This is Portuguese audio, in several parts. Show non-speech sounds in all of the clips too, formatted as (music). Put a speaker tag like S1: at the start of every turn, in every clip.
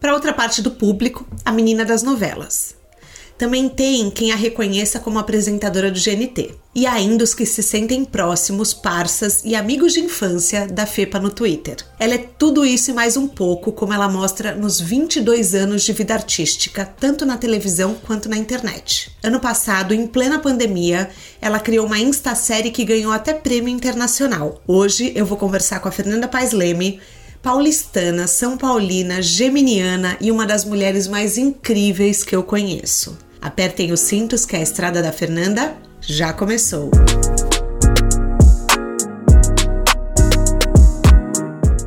S1: Para outra parte do público, a menina das novelas. Também tem quem a reconheça como apresentadora do GNT. E ainda os que se sentem próximos, parças e amigos de infância da FEPA no Twitter. Ela é tudo isso e mais um pouco, como ela mostra nos 22 anos de vida artística, tanto na televisão quanto na internet. Ano passado, em plena pandemia, ela criou uma Insta-série que ganhou até prêmio internacional. Hoje eu vou conversar com a Fernanda Paes Leme, paulistana, são paulina, geminiana e uma das mulheres mais incríveis que eu conheço. Apertem os cintos que a estrada da Fernanda já começou.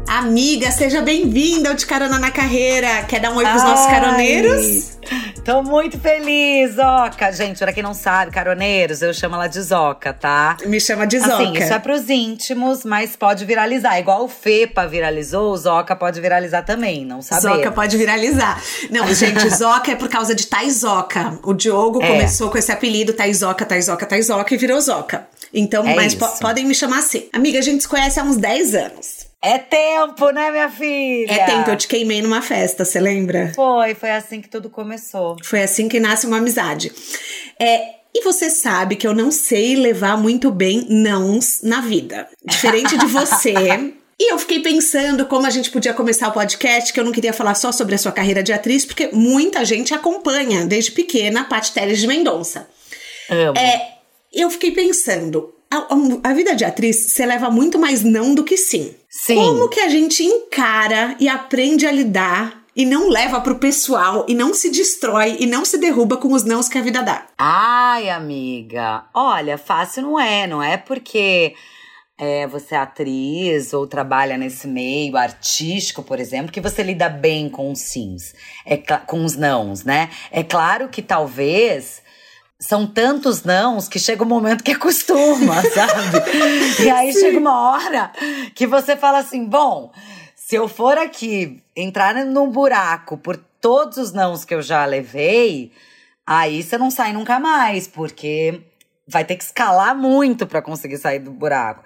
S1: Amiga, seja bem-vinda ao De Carona na Carreira. Quer dar um oi pros Ai, nossos caroneiros?
S2: Tô muito feliz, Zoca. Gente, pra quem não sabe, caroneiros, eu chamo ela de Zoca, tá?
S1: Me chama de Zoca.
S2: Assim, isso é pros íntimos, mas pode viralizar. Igual o Fepa viralizou, o Zoca pode viralizar também, não sabemos.
S1: Zoca pode viralizar. Não, gente, (laughs) Zoca é por causa de Taizoca. O Diogo é. começou com esse apelido, Taizoca, Taizoca, Taizoca, e virou Zoca. Então, é mas po podem me chamar assim. Amiga, a gente se conhece há uns 10 anos.
S2: É tempo, né, minha filha?
S1: É tempo, eu te queimei numa festa, você lembra?
S2: Foi, foi assim que tudo começou.
S1: Foi assim que nasce uma amizade. É, e você sabe que eu não sei levar muito bem nãos na vida. Diferente de você. (laughs) E eu fiquei pensando como a gente podia começar o podcast, que eu não queria falar só sobre a sua carreira de atriz, porque muita gente acompanha desde pequena a Paty Teles de Mendonça.
S2: Amo.
S1: É, eu fiquei pensando, a, a, vida de atriz você leva muito mais não do que sim.
S2: Sim.
S1: Como que a gente encara e aprende a lidar e não leva pro pessoal e não se destrói e não se derruba com os nãos que a vida dá?
S2: Ai, amiga, olha, fácil não é, não é porque é, você é atriz ou trabalha nesse meio artístico, por exemplo, que você lida bem com os sims, é, com os nãos, né? É claro que talvez são tantos nãos que chega um momento que acostuma, (laughs) sabe? e aí Sim. chega uma hora que você fala assim: bom, se eu for aqui entrar num buraco por todos os nãos que eu já levei, aí você não sai nunca mais, porque vai ter que escalar muito para conseguir sair do buraco.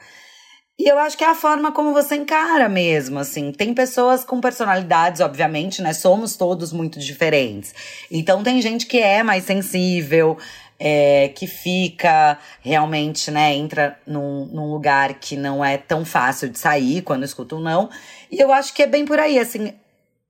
S2: E eu acho que é a forma como você encara mesmo, assim. Tem pessoas com personalidades, obviamente, né? Somos todos muito diferentes. Então tem gente que é mais sensível, é, que fica realmente, né, entra num, num lugar que não é tão fácil de sair quando escuta um não. E eu acho que é bem por aí, assim,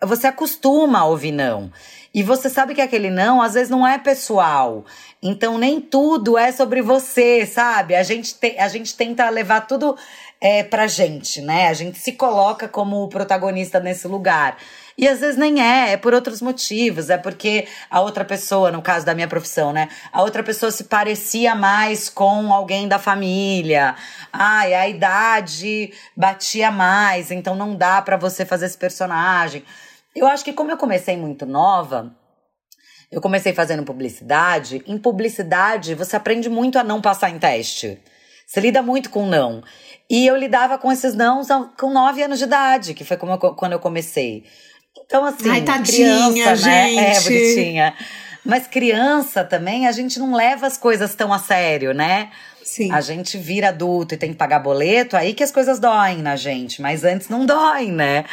S2: você acostuma a ouvir não. E você sabe que aquele não, às vezes, não é pessoal. Então, nem tudo é sobre você, sabe? A gente, te, a gente tenta levar tudo é, pra gente, né? A gente se coloca como protagonista nesse lugar. E às vezes nem é, é por outros motivos, é porque a outra pessoa, no caso da minha profissão, né? A outra pessoa se parecia mais com alguém da família. Ai, a idade batia mais, então não dá para você fazer esse personagem. Eu acho que como eu comecei muito nova, eu comecei fazendo publicidade. Em publicidade, você aprende muito a não passar em teste. Você lida muito com não. E eu lidava com esses não com nove anos de idade, que foi como eu, quando eu comecei. Então, assim,
S1: Ai, tadinha,
S2: criança,
S1: gente.
S2: né? É, bonitinha. Mas criança também, a gente não leva as coisas tão a sério, né?
S1: Sim.
S2: A gente vira adulto e tem que pagar boleto, aí que as coisas doem na gente, mas antes não doem, né?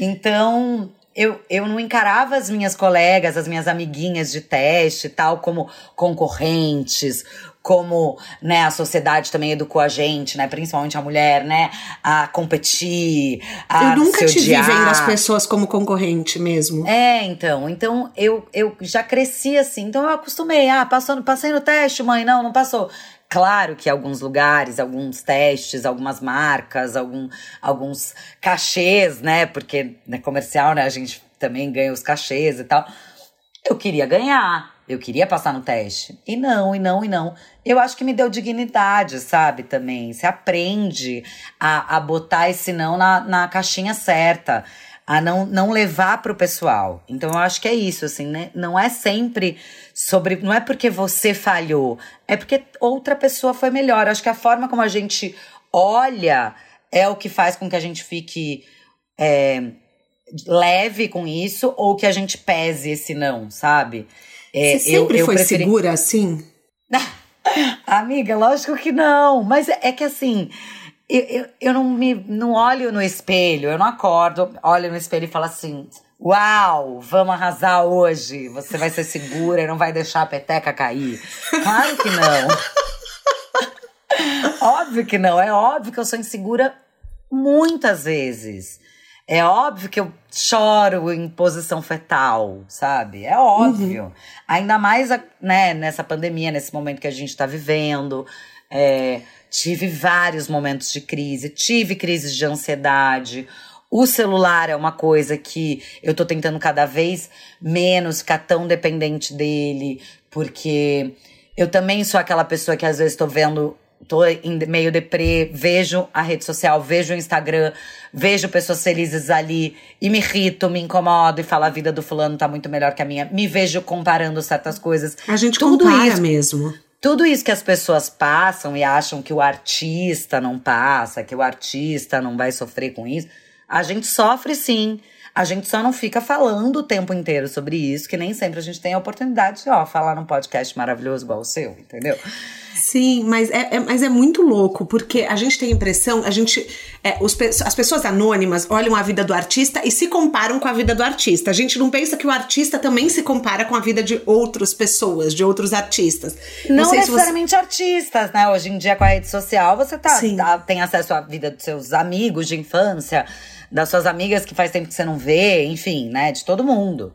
S2: Então, eu, eu não encarava as minhas colegas, as minhas amiguinhas de teste tal, como concorrentes, como né, a sociedade também educou a gente, né, principalmente a mulher, né, a competir, a
S1: Eu nunca
S2: te
S1: vi vendo as pessoas como concorrente mesmo.
S2: É, então, então eu, eu já cresci assim, então eu acostumei, ah, passou, passei no teste, mãe, não, não passou. Claro que alguns lugares, alguns testes, algumas marcas, algum, alguns cachês, né? Porque né, comercial, né? A gente também ganha os cachês e tal. Eu queria ganhar. Eu queria passar no teste. E não, e não, e não. Eu acho que me deu dignidade, sabe? Também. Você aprende a, a botar esse não na, na caixinha certa. A não, não levar pro pessoal. Então eu acho que é isso, assim, né? Não é sempre sobre. Não é porque você falhou, é porque outra pessoa foi melhor. Eu acho que a forma como a gente olha é o que faz com que a gente fique é, leve com isso ou que a gente pese esse não, sabe?
S1: É, você sempre eu, eu foi preferi... segura assim? (laughs)
S2: Amiga, lógico que não. Mas é, é que assim. Eu, eu, eu não me não olho no espelho, eu não acordo, olho no espelho e falo assim: Uau, vamos arrasar hoje. Você vai ser segura e não vai deixar a peteca cair. Claro que não. (laughs) óbvio que não. É óbvio que eu sou insegura muitas vezes. É óbvio que eu choro em posição fetal, sabe? É óbvio. Uhum. Ainda mais né, nessa pandemia, nesse momento que a gente está vivendo. É, Tive vários momentos de crise, tive crises de ansiedade. O celular é uma coisa que eu tô tentando cada vez menos ficar tão dependente dele, porque eu também sou aquela pessoa que às vezes tô vendo, tô em meio deprê, vejo a rede social, vejo o Instagram, vejo pessoas felizes ali e me irrito, me incomodo e falo a vida do fulano tá muito melhor que a minha. Me vejo comparando certas coisas.
S1: A gente Tudo compara isso, mesmo.
S2: Tudo isso que as pessoas passam e acham que o artista não passa, que o artista não vai sofrer com isso, a gente sofre sim. A gente só não fica falando o tempo inteiro sobre isso, que nem sempre a gente tem a oportunidade de ó, falar num podcast maravilhoso igual o seu, entendeu?
S1: Sim, mas é, é, mas é muito louco, porque a gente tem a impressão, a gente. É, os, as pessoas anônimas olham a vida do artista e se comparam com a vida do artista. A gente não pensa que o artista também se compara com a vida de outras pessoas, de outros artistas.
S2: Não, não necessariamente você... artistas, né? Hoje em dia, com a rede social, você tá, tá, tem acesso à vida dos seus amigos de infância, das suas amigas que faz tempo que você não vê, enfim, né? De todo mundo.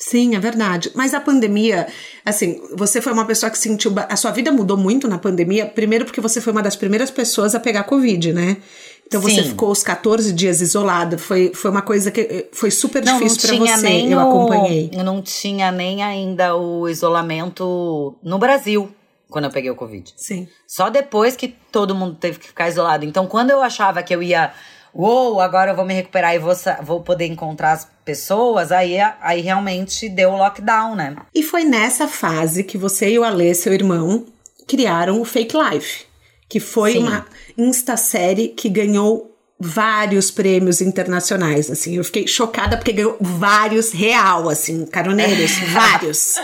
S1: Sim, é verdade. Mas a pandemia, assim, você foi uma pessoa que sentiu. A sua vida mudou muito na pandemia, primeiro porque você foi uma das primeiras pessoas a pegar Covid, né? Então você Sim. ficou os 14 dias isolada. Foi, foi uma coisa que foi super não, difícil para você. eu acompanhei.
S2: Eu não tinha nem ainda o isolamento no Brasil quando eu peguei o Covid.
S1: Sim.
S2: Só depois que todo mundo teve que ficar isolado. Então, quando eu achava que eu ia uou, agora eu vou me recuperar e vou, vou poder encontrar as pessoas, aí, aí realmente deu o lockdown, né?
S1: E foi nessa fase que você e o Alê, seu irmão, criaram o Fake Life, que foi Sim. uma insta-série que ganhou vários prêmios internacionais, assim, eu fiquei chocada porque ganhou vários real, assim, caroneiros, (laughs) vários.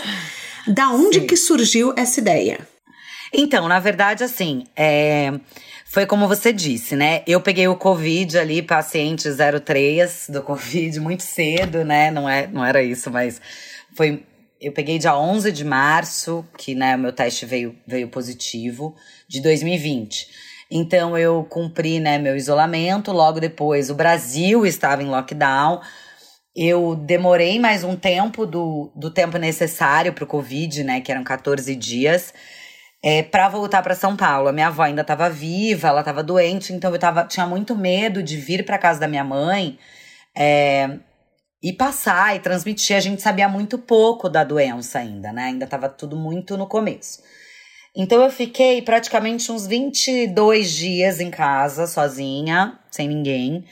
S1: Da onde Sim. que surgiu essa ideia?
S2: Então, na verdade, assim, é, foi como você disse, né? Eu peguei o Covid ali, paciente 03 do Covid, muito cedo, né? Não, é, não era isso, mas foi. Eu peguei dia 11 de março, que né, o meu teste veio, veio positivo, de 2020. Então eu cumpri né, meu isolamento. Logo depois, o Brasil estava em lockdown. Eu demorei mais um tempo do, do tempo necessário para o Covid, né? Que eram 14 dias é, para voltar para São Paulo. A minha avó ainda estava viva, ela estava doente, então eu tava, tinha muito medo de vir para casa da minha mãe é, e passar e transmitir. A gente sabia muito pouco da doença ainda, né? Ainda estava tudo muito no começo. Então eu fiquei praticamente uns 22 dias em casa, sozinha, sem ninguém,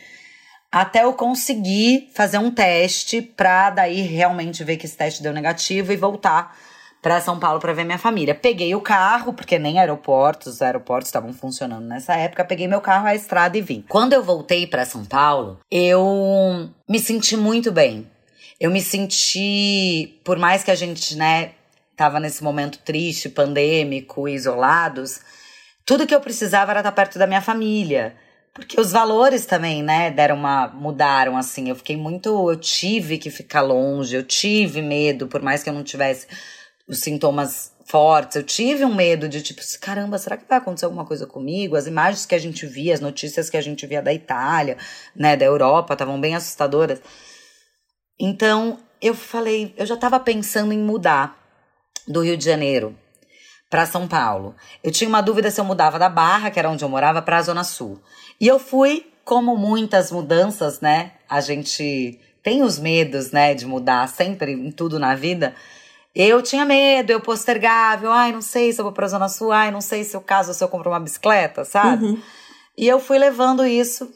S2: até eu conseguir fazer um teste pra daí realmente ver que esse teste deu negativo e voltar para São Paulo para ver minha família. Peguei o carro, porque nem aeroportos, os aeroportos estavam funcionando nessa época. Peguei meu carro, a estrada e vim. Quando eu voltei para São Paulo, eu me senti muito bem. Eu me senti, por mais que a gente, né, tava nesse momento triste, pandêmico, isolados, tudo que eu precisava era estar perto da minha família. Porque os valores também, né, deram uma. mudaram, assim. Eu fiquei muito. Eu tive que ficar longe, eu tive medo, por mais que eu não tivesse os sintomas fortes. Eu tive um medo de tipo, caramba, será que vai acontecer alguma coisa comigo? As imagens que a gente via, as notícias que a gente via da Itália, né, da Europa, estavam bem assustadoras. Então, eu falei, eu já estava pensando em mudar do Rio de Janeiro para São Paulo. Eu tinha uma dúvida se eu mudava da Barra, que era onde eu morava, para a Zona Sul. E eu fui, como muitas mudanças, né? A gente tem os medos, né, de mudar sempre em tudo na vida. Eu tinha medo, eu postergava, eu, ai, não sei se eu vou pra Zona Sul, ai, não sei se eu caso se eu compro uma bicicleta, sabe? Uhum. E eu fui levando isso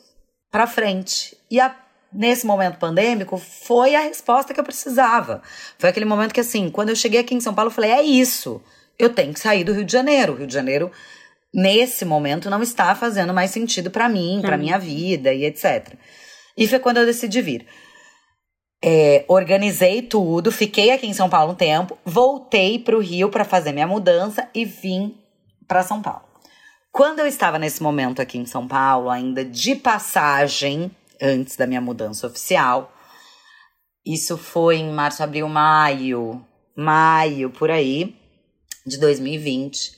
S2: pra frente. E a nesse momento pandêmico, foi a resposta que eu precisava. Foi aquele momento que, assim, quando eu cheguei aqui em São Paulo, eu falei: é isso, eu tenho que sair do Rio de Janeiro. O Rio de Janeiro, nesse momento, não está fazendo mais sentido para mim, para minha vida e etc. E foi quando eu decidi vir. É, organizei tudo, fiquei aqui em São Paulo um tempo, voltei para o Rio para fazer minha mudança e vim para São Paulo. Quando eu estava nesse momento aqui em São Paulo, ainda de passagem, antes da minha mudança oficial, isso foi em março, abril, maio, maio, por aí, de 2020.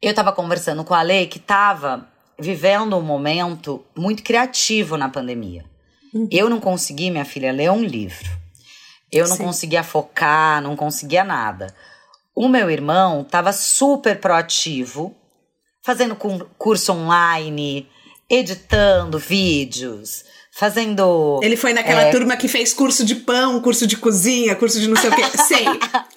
S2: Eu estava conversando com a Lei que estava vivendo um momento muito criativo na pandemia. Uhum. Eu não consegui, minha filha, ler um livro. Eu não Sim. conseguia focar, não conseguia nada. O meu irmão estava super proativo, fazendo curso online, editando vídeos, fazendo.
S1: Ele foi naquela é... turma que fez curso de pão, curso de cozinha, curso de não sei o quê. sei,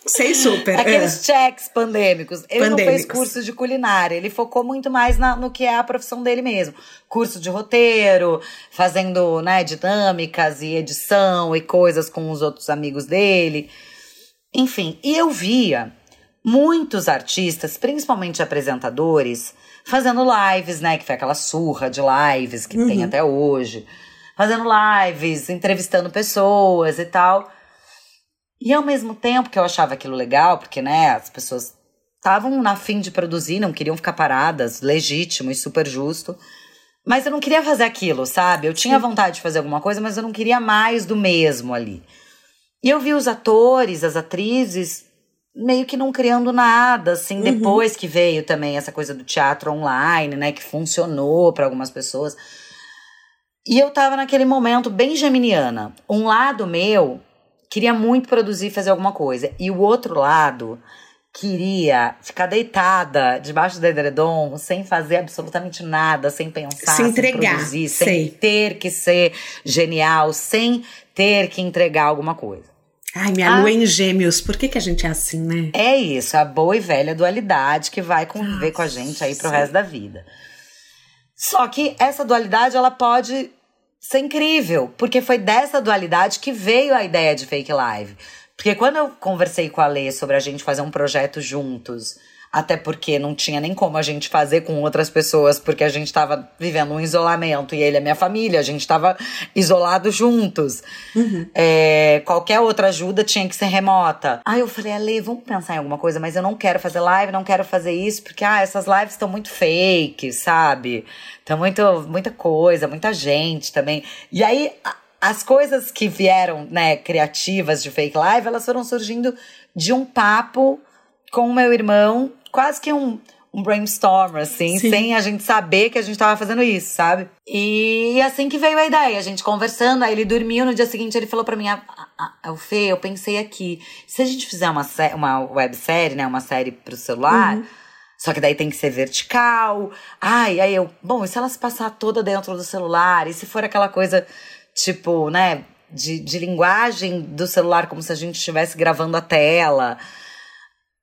S1: sei super.
S2: Aqueles é. checks pandêmicos. Ele pandêmicos. não fez curso de culinária, ele focou muito mais na, no que é a profissão dele mesmo. Curso de roteiro, fazendo né, dinâmicas e edição e coisas com os outros amigos dele. Enfim, e eu via muitos artistas, principalmente apresentadores, fazendo lives, né? Que foi aquela surra de lives que uhum. tem até hoje fazendo lives, entrevistando pessoas e tal. E ao mesmo tempo que eu achava aquilo legal, porque, né, as pessoas estavam na fim de produzir, não queriam ficar paradas, legítimo e super justo. Mas eu não queria fazer aquilo, sabe? Eu tinha vontade de fazer alguma coisa, mas eu não queria mais do mesmo ali. E eu vi os atores, as atrizes, meio que não criando nada, assim, uhum. depois que veio também essa coisa do teatro online, né, que funcionou para algumas pessoas. E eu tava naquele momento bem geminiana. Um lado meu queria muito produzir, fazer alguma coisa. E o outro lado queria ficar deitada debaixo do edredom, sem fazer absolutamente nada, sem pensar,
S1: sem entregar,
S2: sem produzir, sem sei. ter que ser genial, sem ter que entregar alguma coisa.
S1: Ai, minha ah, lua em gêmeos, por que, que a gente é assim, né?
S2: É isso, a boa e velha dualidade que vai conviver Nossa, com a gente aí pro sim. resto da vida. Só que essa dualidade ela pode ser incrível, porque foi dessa dualidade que veio a ideia de Fake Live. Porque quando eu conversei com a Lê sobre a gente fazer um projeto juntos, até porque não tinha nem como a gente fazer com outras pessoas, porque a gente estava vivendo um isolamento e ele é minha família, a gente estava isolado juntos. Uhum. É, qualquer outra ajuda tinha que ser remota. Aí eu falei, Ale, vamos pensar em alguma coisa, mas eu não quero fazer live, não quero fazer isso, porque ah, essas lives estão muito fake, sabe? Então, muito, muita coisa, muita gente também. E aí, as coisas que vieram, né, criativas de fake live, elas foram surgindo de um papo com o meu irmão, quase que um, um brainstorm, assim, Sim. sem a gente saber que a gente tava fazendo isso, sabe? E assim que veio a ideia, a gente conversando, aí ele dormiu, no dia seguinte ele falou para mim, ah, ah, ah, Fê, eu pensei aqui, se a gente fizer uma, uma websérie, né, uma série pro celular... Uhum. Só que daí tem que ser vertical. Ai, aí eu, bom, e se ela se passar toda dentro do celular? E se for aquela coisa tipo, né, de, de linguagem do celular, como se a gente estivesse gravando a tela.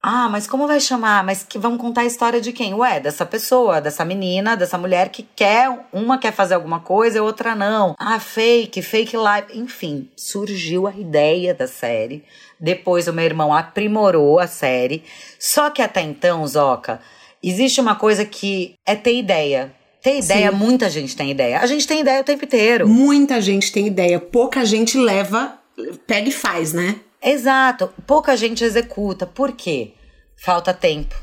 S2: Ah, mas como vai chamar? Mas que vamos contar a história de quem? Ué, dessa pessoa, dessa menina, dessa mulher que quer, uma quer fazer alguma coisa e outra não. Ah, fake, fake live. Enfim, surgiu a ideia da série. Depois o meu irmão aprimorou a série. Só que até então, Zoca, existe uma coisa que é ter ideia. Ter ideia, Sim. muita gente tem ideia. A gente tem ideia o tempo inteiro.
S1: Muita gente tem ideia, pouca gente leva, pega e faz, né?
S2: Exato. Pouca gente executa. Por quê? Falta tempo,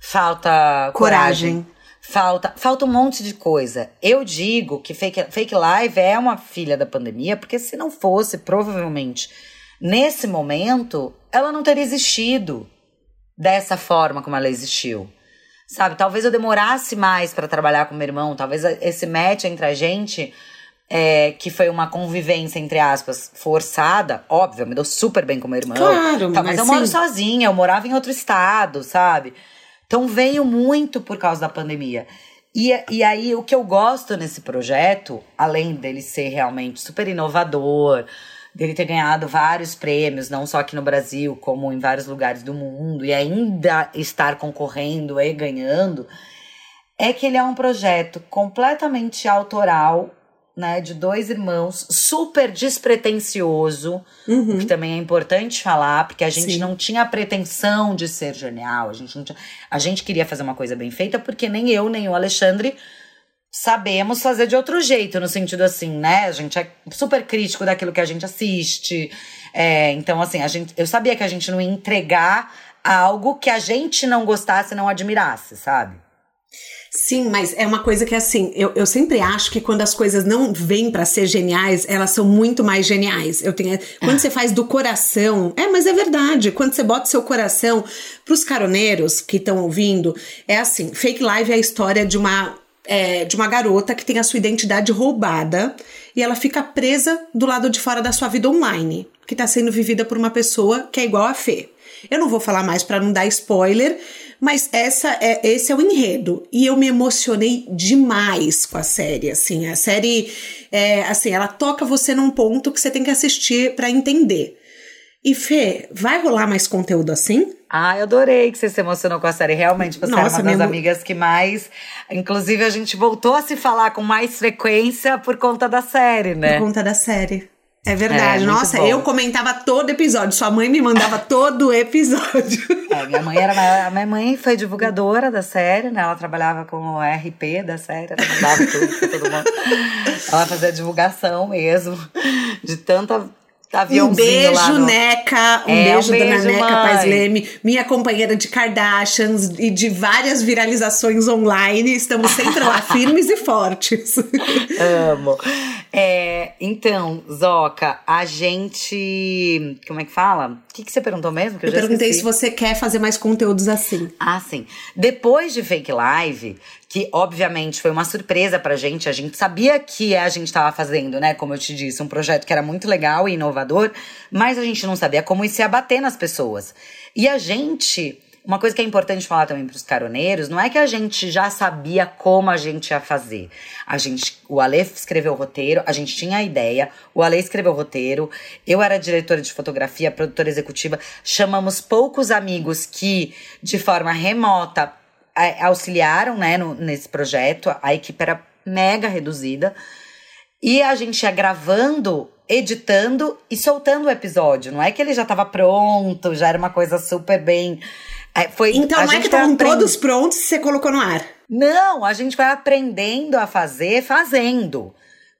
S2: falta coragem. coragem. Falta, falta um monte de coisa. Eu digo que fake, fake live é uma filha da pandemia, porque se não fosse, provavelmente, nesse momento, ela não teria existido dessa forma como ela existiu. Sabe? Talvez eu demorasse mais para trabalhar com meu irmão, talvez esse match entre a gente, é, que foi uma convivência, entre aspas, forçada, óbvio, eu me dou super bem com meu irmão.
S1: Claro,
S2: tá, mas, mas eu sim. moro sozinha, eu morava em outro estado, sabe? Então veio muito por causa da pandemia. E, e aí, o que eu gosto nesse projeto, além dele ser realmente super inovador, dele ter ganhado vários prêmios, não só aqui no Brasil, como em vários lugares do mundo, e ainda estar concorrendo e ganhando, é que ele é um projeto completamente autoral né, de dois irmãos, super despretensioso,
S1: Uhum.
S2: que também é importante falar, porque a gente
S1: Sim.
S2: não tinha a pretensão de ser genial, a gente não tinha, a gente queria fazer uma coisa bem feita, porque nem eu nem o Alexandre sabemos fazer de outro jeito, no sentido assim, né? A gente é super crítico daquilo que a gente assiste. É, então, assim, a gente, eu sabia que a gente não ia entregar algo que a gente não gostasse, não admirasse, sabe?
S1: Sim, mas é uma coisa que assim, eu, eu sempre acho que quando as coisas não vêm pra ser geniais, elas são muito mais geniais. Eu tenho, quando você faz do coração, é, mas é verdade. Quando você bota seu coração pros caroneiros que estão ouvindo, é assim, Fake Live é a história de uma é, de uma garota que tem a sua identidade roubada e ela fica presa do lado de fora da sua vida online, que tá sendo vivida por uma pessoa que é igual a Fê. Eu não vou falar mais pra não dar spoiler, mas essa é, esse é o enredo. E eu me emocionei demais com a série. Assim, a série, é, assim, ela toca você num ponto que você tem que assistir pra entender. E Fê, vai rolar mais conteúdo assim?
S2: Ah, eu adorei que você se emocionou com a série. Realmente, você
S1: Nossa,
S2: era uma das
S1: emo-
S2: amigas que mais. Inclusive, a gente voltou a se falar com mais frequência por conta da série, né?
S1: Por conta da série. É verdade.
S2: É,
S1: Nossa,
S2: bom.
S1: eu comentava todo episódio. Sua mãe me mandava (laughs) todo episódio.
S2: É, minha mãe era minha mãe foi divulgadora da série, né? Ela trabalhava com o RP da série, ela mandava tudo pra todo mundo. Ela fazia divulgação mesmo de tanta
S1: Um
S2: aviãozinho lá
S1: beijo,
S2: no...
S1: Neca. Um
S2: É, um
S1: beijo, dona
S2: beijo,
S1: Neca. Paz Leme, minha companheira de Kardashians e de várias viralizações online. Estamos sempre lá, (laughs) firmes e fortes.
S2: Amo. É, então, Zoca, a gente. Como é que fala? O que, que você perguntou mesmo? Que
S1: Eu
S2: já
S1: perguntei
S2: esqueci.
S1: se você quer fazer mais conteúdos assim.
S2: Ah, sim. Depois de Fake Live, que obviamente foi uma surpresa pra gente, a gente sabia que a gente tava fazendo, né? Como eu te disse, um projeto que era muito legal e inovador, mas a gente não sabia como isso ia bater nas pessoas. E a gente. Uma coisa que é importante falar também para os caroneiros, não é que a gente já sabia como a gente ia fazer. A gente, o Ale escreveu o roteiro, a gente tinha a ideia, o Ale escreveu o roteiro, eu era diretora de fotografia, produtora executiva, chamamos poucos amigos que, de forma remota, auxiliaram né, no- nesse projeto. A equipe era mega reduzida. E a gente ia gravando, editando e soltando o episódio. Não é que ele já estava pronto, já era uma coisa super bem. É, foi,
S1: Então não é que estavam
S2: aprend-
S1: todos prontos e você colocou no ar.
S2: Não, a gente vai aprendendo a fazer fazendo,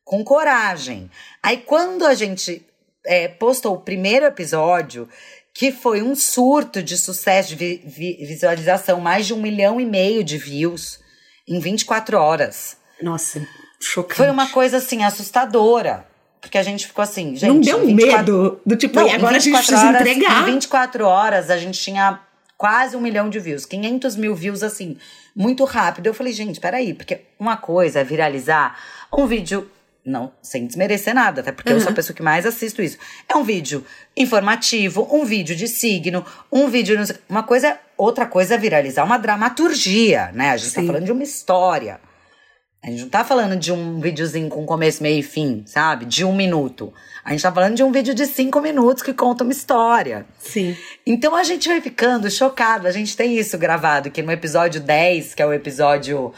S2: com coragem. Aí quando a gente é, postou o primeiro episódio, que foi um surto de sucesso de vi- vi- visualização, mais de um milhão e meio de views em 24 horas.
S1: Nossa, chocante.
S2: Foi uma coisa assim assustadora. Porque a gente ficou assim, gente.
S1: Não deu
S2: em 24
S1: medo do tipo,
S2: Não,
S1: e agora a gente
S2: 24
S1: precisa
S2: horas,
S1: entregar.
S2: Em 24 horas a gente tinha quase um milhão de views, 500 mil views assim, muito rápido. Eu falei, gente, peraí, porque uma coisa é viralizar um vídeo. Não, sem desmerecer nada, até porque eu sou a pessoa que mais assisto isso. É um vídeo informativo, um vídeo de signo, um vídeo. Uma coisa, é- outra coisa é viralizar uma dramaturgia, né? A gente
S1: Sim.
S2: tá falando de uma história. A gente não tá falando de um videozinho com começo, meio e fim, sabe? De um minuto. A gente tá falando de um vídeo de cinco minutos que conta uma história.
S1: Sim.
S2: Então a gente vai ficando chocado. A gente tem isso gravado, que no episódio 10, que é o episódio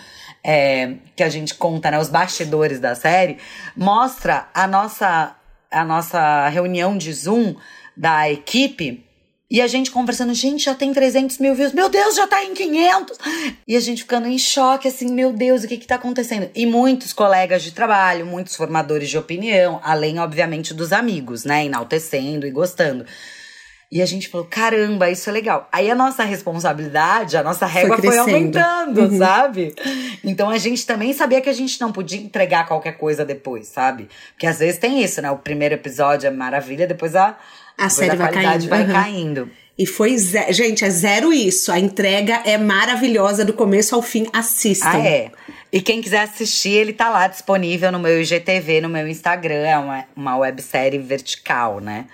S2: é, que a gente conta, né, os bastidores da série, mostra a nossa, a nossa reunião de Zoom da equipe. E a gente conversando, gente, já tem 300 mil views. Meu Deus, já tá em 500. E a gente ficando em choque, assim, meu Deus, o que que tá acontecendo? E muitos colegas de trabalho, muitos formadores de opinião, além, obviamente, dos amigos, né? Enaltecendo e gostando. E a gente falou, caramba, isso é legal. Aí a nossa responsabilidade, a nossa régua foi,
S1: crescendo.
S2: aumentando,
S1: Uhum.
S2: sabe? Então a gente também sabia que a gente não podia entregar qualquer coisa depois, sabe? Porque às vezes tem isso, né? O primeiro episódio é maravilha, depois a,
S1: A
S2: depois
S1: série
S2: a
S1: vai
S2: qualidade
S1: caindo.
S2: vai
S1: Uhum.
S2: caindo.
S1: E foi zero. Gente, é zero isso. A entrega é maravilhosa do começo ao fim. Assistam.
S2: Ah, é. E quem quiser assistir, ele tá lá disponível no meu IGTV, no meu Instagram. É uma, uma websérie vertical, né?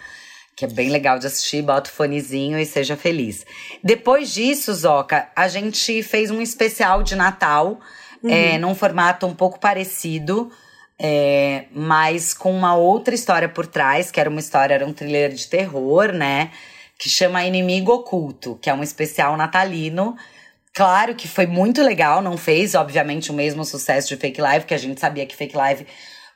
S2: Que é bem legal de assistir. Bota o fonezinho e seja feliz. Depois disso, Zoca, a gente fez um especial de Natal, é, num formato um pouco parecido. é, mas com uma outra história por trás, que era uma história, era um thriller de terror, né? Que chama Inimigo Oculto, que é um especial natalino. Claro que foi muito legal, não fez, obviamente, o mesmo sucesso de Fake Live, que a gente sabia que Fake Live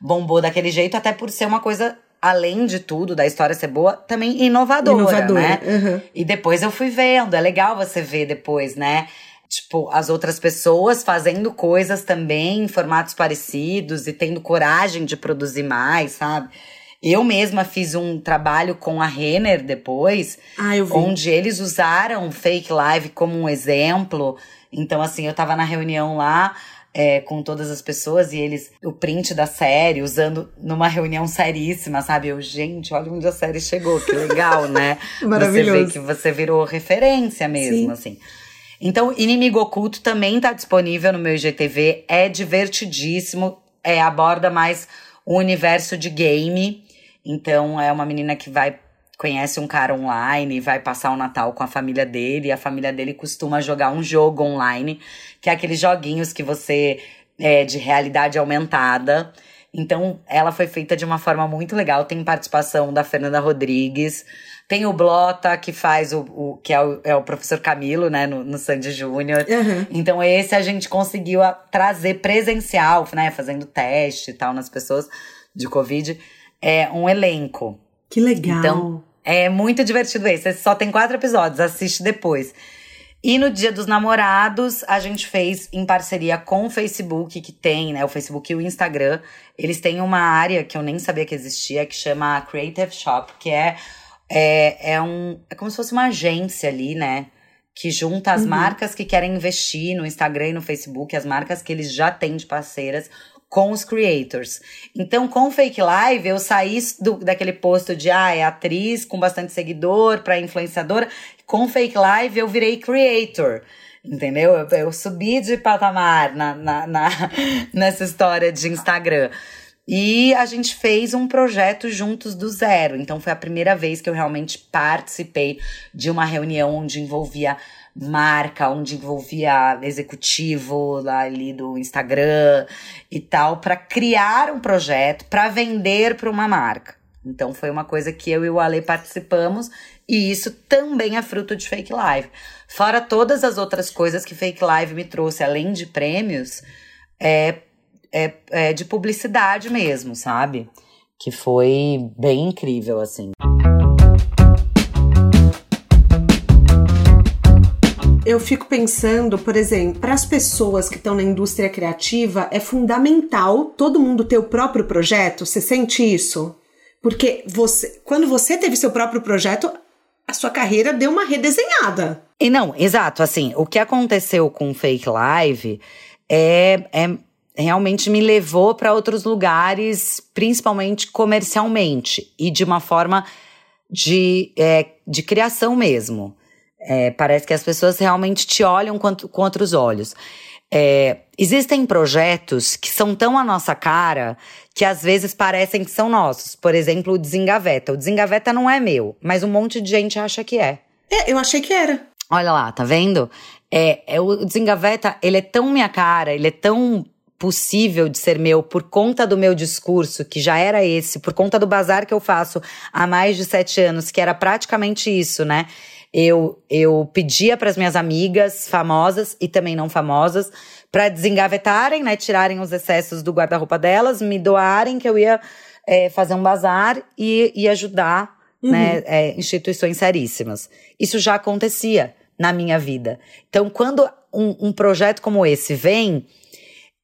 S2: bombou daquele jeito, até por ser uma coisa além de tudo, da história ser boa, também inovadora, inovadora né? Uhum. E depois eu fui vendo, é legal você ver depois, né? Tipo, as outras pessoas fazendo coisas também em formatos parecidos e tendo coragem de produzir mais, sabe? Eu mesma fiz um trabalho com a Renner depois,
S1: ah,
S2: onde eles usaram fake live como um exemplo. Então, assim, eu tava na reunião lá, é, com todas as pessoas e eles, o print da série, usando numa reunião seríssima, sabe? Eu, gente, olha onde a série chegou, que legal, (laughs) né?
S1: Maravilhoso.
S2: Você vê que você virou referência mesmo, Sim. assim. Então, Inimigo Oculto também tá disponível no meu IGTV, é divertidíssimo, é, aborda mais o universo de game. Então, é uma menina que vai conhece um cara online e vai passar o Natal com a família dele. E a família dele costuma jogar um jogo online, que é aqueles joguinhos que você é de realidade aumentada. Então, ela foi feita de uma forma muito legal. Tem participação da Fernanda Rodrigues. Tem o Blota, que faz o. o que é o, é o, professor Camilo, né, no, no Sandy Júnior.
S1: Uhum.
S2: Então, esse a gente conseguiu a, trazer presencial, né, fazendo teste e tal nas pessoas de Covid. É um elenco.
S1: Que legal.
S2: Então, é muito divertido esse. Esse só tem quatro episódios, assiste depois. E no Dia dos Namorados, a gente fez em parceria com o Facebook, que tem, né? O Facebook e o Instagram. Eles têm uma área que eu nem sabia que existia, que chama Creative Shop, que é, é, é, um, é como se fosse uma agência ali, né? Que junta as uhum. marcas que querem investir no Instagram e no Facebook, as marcas que eles já têm de parceiras, com os creators. Então, com Fake Live, eu saí do, daquele posto de ah, é atriz com bastante seguidor para influenciadora. Com Fake Live, eu virei creator. Entendeu? Eu, eu subi de patamar na, na, na, (laughs) nessa história de Instagram. E a gente fez um projeto juntos do zero. Então foi a primeira vez que eu realmente participei de uma reunião onde envolvia marca, onde envolvia executivo lá ali do Instagram e tal, para criar um projeto para vender para uma marca. Então foi uma coisa que eu e o Ale participamos e isso também é fruto de Fake Live. Fora todas as outras coisas que Fake Live me trouxe, além de prêmios, é, é, é de publicidade mesmo, sabe? Que foi bem incrível, assim.
S1: Eu fico pensando, por exemplo, para as pessoas que estão na indústria criativa, é fundamental todo mundo ter o próprio projeto. Você sente isso? Porque você, quando você teve seu próprio projeto, a sua carreira deu uma redesenhada.
S2: E não, exato. Assim, o que aconteceu com o Fake Live é, é realmente me levou para outros lugares, principalmente comercialmente e de uma forma de, é, de criação mesmo. É, parece que as pessoas realmente te olham com outros olhos. É, existem projetos que são tão a nossa cara que às vezes parecem que são nossos. Por exemplo, o Desengaveta. O Desengaveta não é meu, mas um monte de gente acha que é.
S1: É, eu achei que era.
S2: Olha lá, tá vendo? É, é o Desengaveta, ele é tão minha cara, ele é tão possível de ser meu por conta do meu discurso, que já era esse, por conta do bazar que eu faço há mais de sete anos, que era praticamente isso, né? Eu, eu pedia para as minhas amigas famosas e também não famosas para desengavetarem, né, tirarem os excessos do guarda-roupa delas, me doarem que eu ia é, fazer um bazar e, e ajudar uhum. né, é, instituições seríssimas. Isso já acontecia na minha vida. Então, quando um, um projeto como esse vem,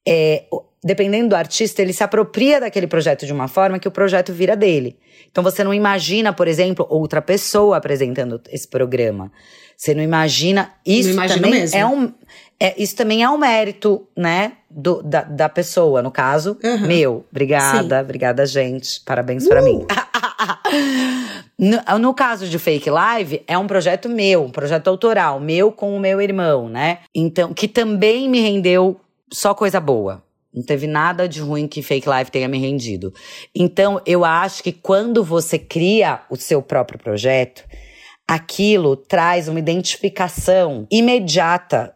S2: é, dependendo do artista, ele se apropria daquele projeto de uma forma que o projeto vira dele. Então você não imagina, por exemplo, outra pessoa apresentando esse programa. Você não imagina. Isso
S1: não
S2: também
S1: mesmo.
S2: é um. É, isso também é um mérito, né, do, da, da pessoa, no caso, uhum. meu. Obrigada, Sim. obrigada, gente. Parabéns uh! para (laughs) mim. no, no caso de Fake Live, é um projeto meu, um projeto autoral, meu com o meu irmão, né? Então, que também me rendeu só coisa boa. Não teve nada de ruim que Fake Life tenha me rendido. Então, eu acho que quando você cria o seu próprio projeto, aquilo traz uma identificação imediata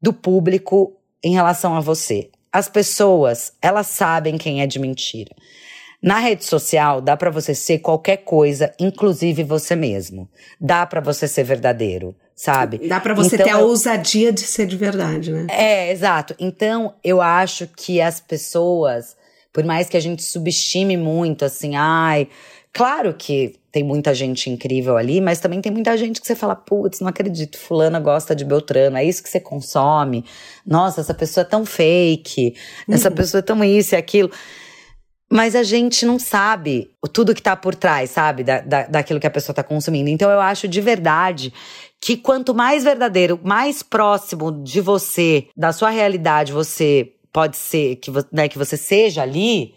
S2: do público em relação a você. As pessoas, elas sabem quem é de mentira. Na rede social, dá para você ser qualquer coisa, inclusive você mesmo. Dá para você ser verdadeiro sabe?
S1: Dá para você então, ter a ousadia de ser de verdade, né?
S2: É, exato. Então, eu acho que as pessoas Por mais que a gente subestime muito, assim, ai. Claro que tem muita gente incrível ali, mas também tem muita gente que você fala, putz, não acredito, fulana gosta de Beltrano, é isso que você consome. Nossa, essa pessoa é tão fake, essa uhum. pessoa é tão isso e aquilo. Mas a gente não sabe tudo que tá por trás, sabe? Da, da, daquilo que a pessoa tá consumindo. Então eu acho de verdade que quanto mais verdadeiro, mais próximo de você, da sua realidade, você pode ser, que, né, que você seja ali,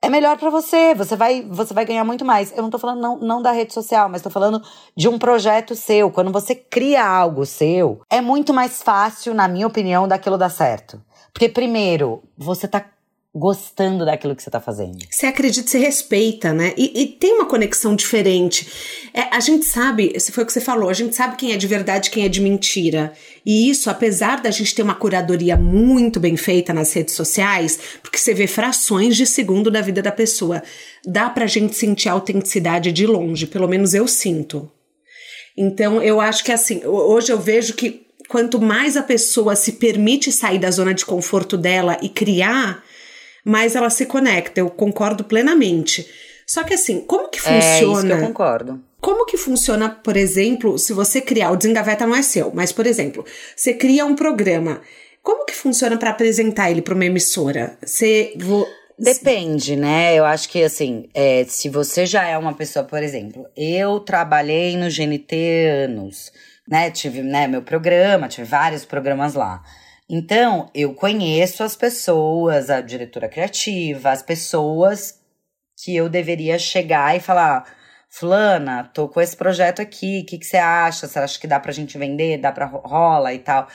S2: é melhor para você. Você vai, você vai ganhar muito mais. Eu não tô falando não, não da rede social, mas tô falando de um projeto seu. Quando você cria algo seu, é muito mais fácil, na minha opinião, daquilo dar certo. Porque, primeiro, você tá gostando daquilo que você está fazendo.
S1: Você acredita, você respeita, né? E, e tem uma conexão diferente. É, a gente sabe, se foi o que você falou, a gente sabe quem é de verdade quem é de mentira. E isso, apesar da gente ter uma curadoria muito bem feita nas redes sociais, porque você vê frações de segundo da vida da pessoa, dá pra gente sentir a autenticidade de longe, pelo menos eu sinto. Então, eu acho que assim, hoje eu vejo que quanto mais a pessoa se permite sair da zona de conforto dela e criar, mais ela se conecta. Eu concordo plenamente. Só que assim, como que funciona? É
S2: isso que eu concordo.
S1: Como que funciona, por exemplo, se você criar, o Desengaveta não é seu, mas, por exemplo, você cria um programa. Como que funciona para apresentar ele para uma emissora? Você. Vo...
S2: Depende, né? Eu acho que assim, é, se você já é uma pessoa, por exemplo, eu trabalhei no GNT anos, né? Tive né, meu programa, tive vários programas lá. Então, eu conheço as pessoas, a diretora criativa, as pessoas que eu deveria chegar e falar: Fulana, tô com esse projeto aqui, o que, que você acha? Você acha que dá pra gente vender? Dá pra rola e tal?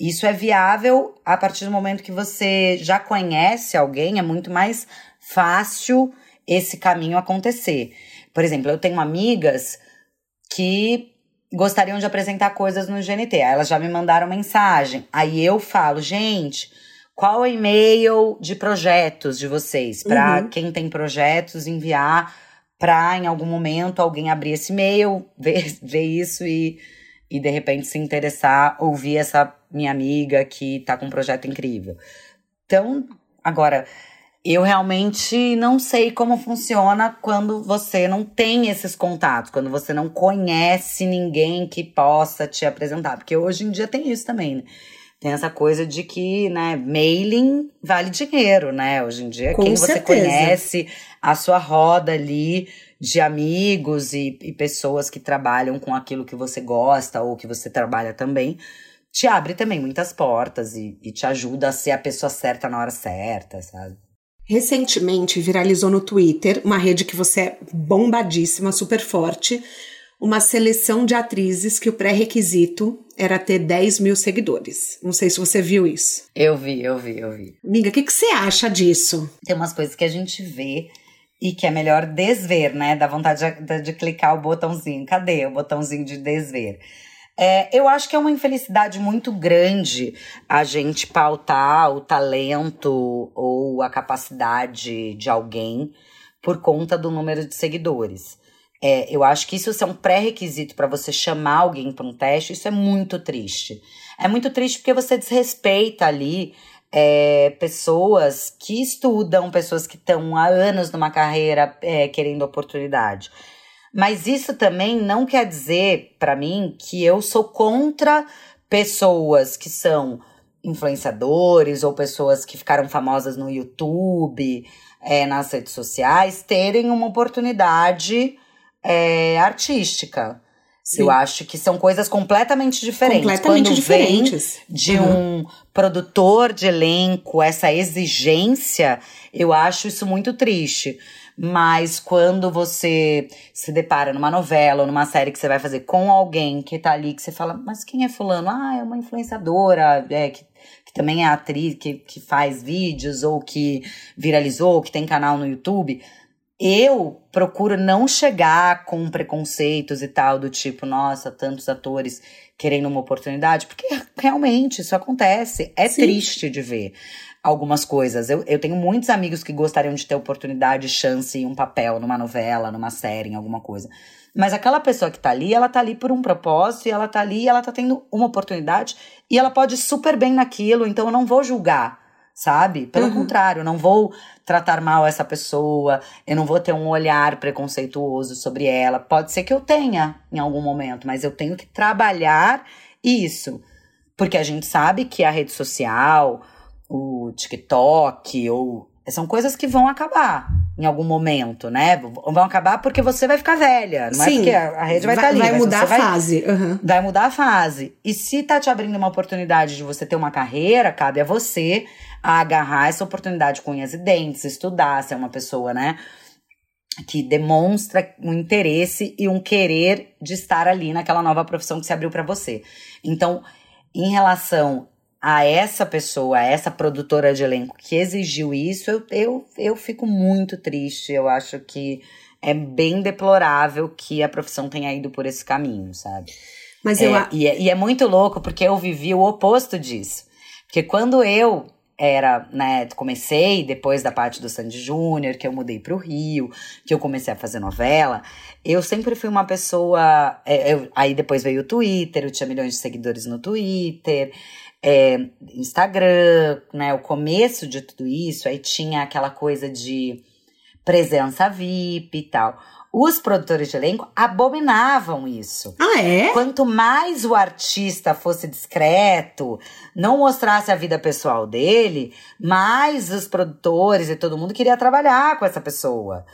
S2: Isso é viável a partir do momento que você já conhece alguém, é muito mais fácil esse caminho acontecer. Por exemplo, eu tenho amigas que gostariam de apresentar coisas no GNT. Aí elas já me mandaram mensagem. Aí eu falo, gente, qual é o e-mail de projetos de vocês? Para uhum. quem tem projetos enviar para em algum momento alguém abrir esse e-mail, (laughs) ver, ver isso e, e de repente se interessar, ouvir essa minha amiga que tá com um projeto incrível. Então, agora, eu realmente não sei como funciona quando você não tem esses contatos, quando você não conhece ninguém que possa te apresentar. Porque hoje em dia tem isso também, né? Tem essa coisa de que, né, mailing vale dinheiro, né? Hoje em dia,
S1: Com
S2: quem
S1: certeza.
S2: você conhece, a sua roda ali de amigos e, e pessoas que trabalham com aquilo que você gosta ou que você trabalha também, te abre também muitas portas e, e te ajuda a ser a pessoa certa na hora certa, sabe?
S1: Recentemente viralizou no Twitter, uma rede que você é bombadíssima, super forte, uma seleção de atrizes que o pré-requisito era ter 10 mil seguidores. Não sei se você viu isso.
S2: Eu vi, eu vi, eu vi.
S1: Amiga, o que, que você acha disso?
S2: Tem umas coisas que a gente vê e que é melhor desver, né? Dá vontade de, de clicar o botãozinho. Cadê o botãozinho de desver? É, eu acho que é uma infelicidade muito grande a gente pautar o talento ou a capacidade de alguém por conta do número de seguidores. É, eu acho que isso é um pré-requisito para você chamar alguém para um teste. Isso é muito triste. É muito triste porque você desrespeita ali é, pessoas que estudam, pessoas que estão há anos numa carreira é, querendo oportunidade. Mas isso também não quer dizer para mim que eu sou contra pessoas que são influenciadores ou pessoas que ficaram famosas no YouTube, é, nas redes sociais, terem uma oportunidade é, artística. Sim. Eu acho que são coisas completamente diferentes.
S1: Completamente
S2: Quando
S1: diferentes.
S2: Vem de uhum. um produtor de elenco, essa exigência, eu acho isso muito triste. Mas quando você se depara numa novela ou numa série que você vai fazer com alguém que tá ali, que você fala, mas quem é fulano? Ah, é uma influenciadora, é, que, que também é atriz, que, que faz vídeos, ou que viralizou, que tem canal no YouTube. Eu procuro não chegar com preconceitos e tal, do tipo, nossa, tantos atores querendo uma oportunidade, porque realmente isso acontece. É Sim. triste de ver algumas coisas. Eu, eu tenho muitos amigos que gostariam de ter oportunidade, chance em um papel, numa novela, numa série, em alguma coisa. Mas aquela pessoa que tá ali, ela tá ali por um propósito, e ela tá ali, ela tá tendo uma oportunidade, e ela pode ir super bem naquilo, então eu não vou julgar sabe? Pelo uhum. contrário, eu não vou tratar mal essa pessoa, eu não vou ter um olhar preconceituoso sobre ela. Pode ser que eu tenha em algum momento, mas eu tenho que trabalhar isso. Porque a gente sabe que a rede social, o TikTok ou são coisas que vão acabar em algum momento, né? Vão acabar porque você vai ficar velha. Não é Sim, é porque a, rede vai, estar tá ali.
S1: Vai mudar a vai, fase. Uhum.
S2: Vai mudar a fase. E se tá te abrindo uma oportunidade de você ter uma carreira, cabe a você a agarrar essa oportunidade com unhas e dentes, estudar, ser uma pessoa, né? Que demonstra um interesse e um querer de estar ali naquela nova profissão que se abriu para você. Então, em relação a essa pessoa, a essa produtora de elenco que exigiu isso, eu, eu, eu fico muito triste. Eu acho que é bem deplorável que a profissão tenha ido por esse caminho, sabe? Mas eu... É, e, é, e é muito louco porque eu vivi o oposto disso. Porque quando eu era, né, comecei depois da parte do Sandy Júnior, que eu mudei para o Rio, que eu comecei a fazer novela, eu sempre fui uma pessoa. É, eu, aí depois veio o Twitter, eu tinha milhões de seguidores no Twitter é, Instagram, né? O começo de tudo isso, aí tinha aquela coisa de presença VIP e tal. Os produtores de elenco abominavam isso.
S1: Ah, é?
S2: Quanto mais o artista fosse discreto, não mostrasse a vida pessoal dele, mais os produtores e todo mundo queria trabalhar com essa pessoa.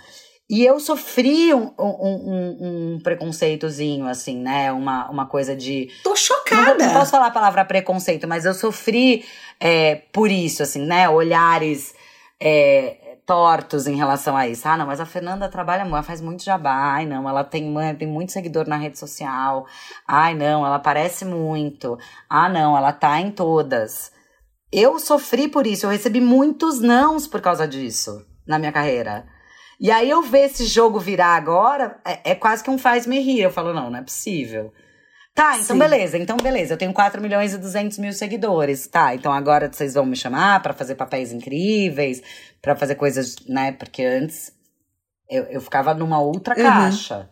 S2: E eu sofri um, um, um, um, preconceitozinho, assim, né? Uma, uma coisa de.
S1: Tô chocada!
S2: Não, não posso falar a palavra preconceito, mas eu sofri é, por isso, assim, né? Olhares é, tortos em relação a isso. Ah, não, mas a Fernanda trabalha muito, ela faz muito jabá. Ai, não, ela tem, tem muito seguidor na rede social. Ai, não, ela aparece muito. Ah, não, ela tá em todas. Eu sofri por isso, eu recebi muitos nãos por causa disso na minha carreira. E aí eu ver esse jogo virar agora, é, é quase que um faz-me rir. Eu falo, não, não é possível. Tá, então Sim. beleza, então beleza. Eu tenho 4 milhões e 200 mil seguidores. Tá, então agora vocês vão me chamar para fazer papéis incríveis, para fazer coisas, né? Porque antes eu, eu ficava numa outra uhum. caixa.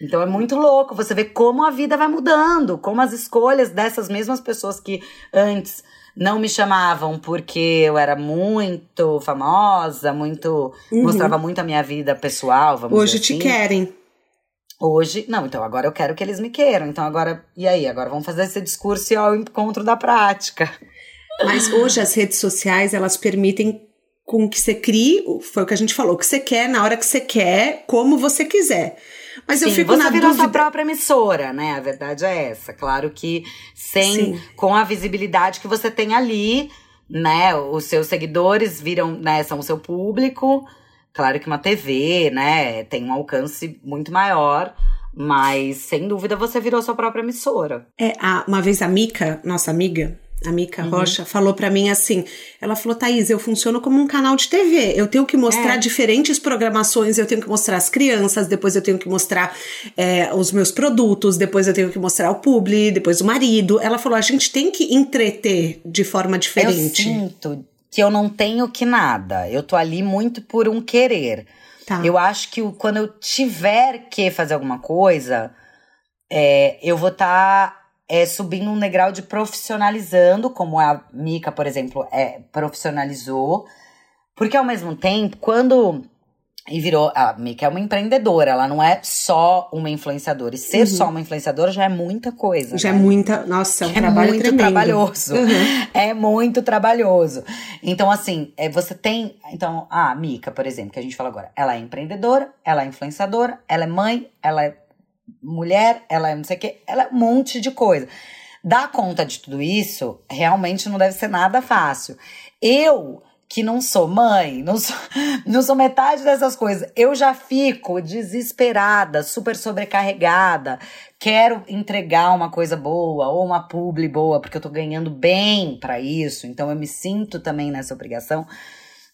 S2: Então é muito louco você ver como a vida vai mudando, como as escolhas dessas mesmas pessoas que antes não me chamavam porque eu era muito famosa, muito. Uhum. mostrava muito a minha vida pessoal,
S1: Hoje te assim. querem.
S2: Hoje, não, então agora eu quero que eles me queiram. Então agora, e aí? Agora vamos fazer esse discurso ao encontro da prática.
S1: Mas hoje as redes sociais, elas permitem com que você crie, foi o que a gente falou, o que você quer na hora que você quer, como você quiser. Mas Sim, eu fico
S2: você
S1: na
S2: virou
S1: dúvida...
S2: sua própria emissora, né? A verdade é essa. Claro que sem Sim. com a visibilidade que você tem ali, né? Os seus seguidores viram, né, são o seu público. Claro que uma TV, né, tem um alcance muito maior, mas sem dúvida você virou sua própria emissora.
S1: É, a, uma vez a Mica, nossa amiga, a Mica uhum. Rocha, falou para mim assim: ela falou, Thaís, eu funciono como um canal de TV. Eu tenho que mostrar é. diferentes programações, eu tenho que mostrar as crianças, depois eu tenho que mostrar é, os meus produtos, depois eu tenho que mostrar o publi, depois o marido. Ela falou: a gente tem que entreter de forma diferente.
S2: Eu sinto que eu não tenho que nada. Eu tô ali muito por um querer. Tá. Eu acho que quando eu tiver que fazer alguma coisa, é, eu vou estar. Tá é, subindo um degrau de profissionalizando, como a Mica, por exemplo, é, profissionalizou. Porque ao mesmo tempo, quando. E virou. A Mica é uma empreendedora, ela não é só uma influenciadora. E ser uhum. só uma influenciadora já é muita coisa.
S1: Já
S2: né?
S1: é muita. Nossa, é um é trabalho muito tremendo.
S2: trabalhoso. Uhum. (laughs) É muito trabalhoso. Então, assim, é, você tem. Então, a Mica, por exemplo, que a gente fala agora, ela é empreendedora, ela é influenciadora, ela é mãe, ela é mulher, ela é não sei o quê, ela é um monte de coisa. Dar conta de tudo isso realmente não deve ser nada fácil. Eu, que não sou mãe, não sou, (laughs) não sou metade dessas coisas, eu já fico desesperada, super sobrecarregada. Quero entregar uma coisa boa ou uma publi boa, porque eu tô ganhando bem para isso, então eu me sinto também nessa obrigação.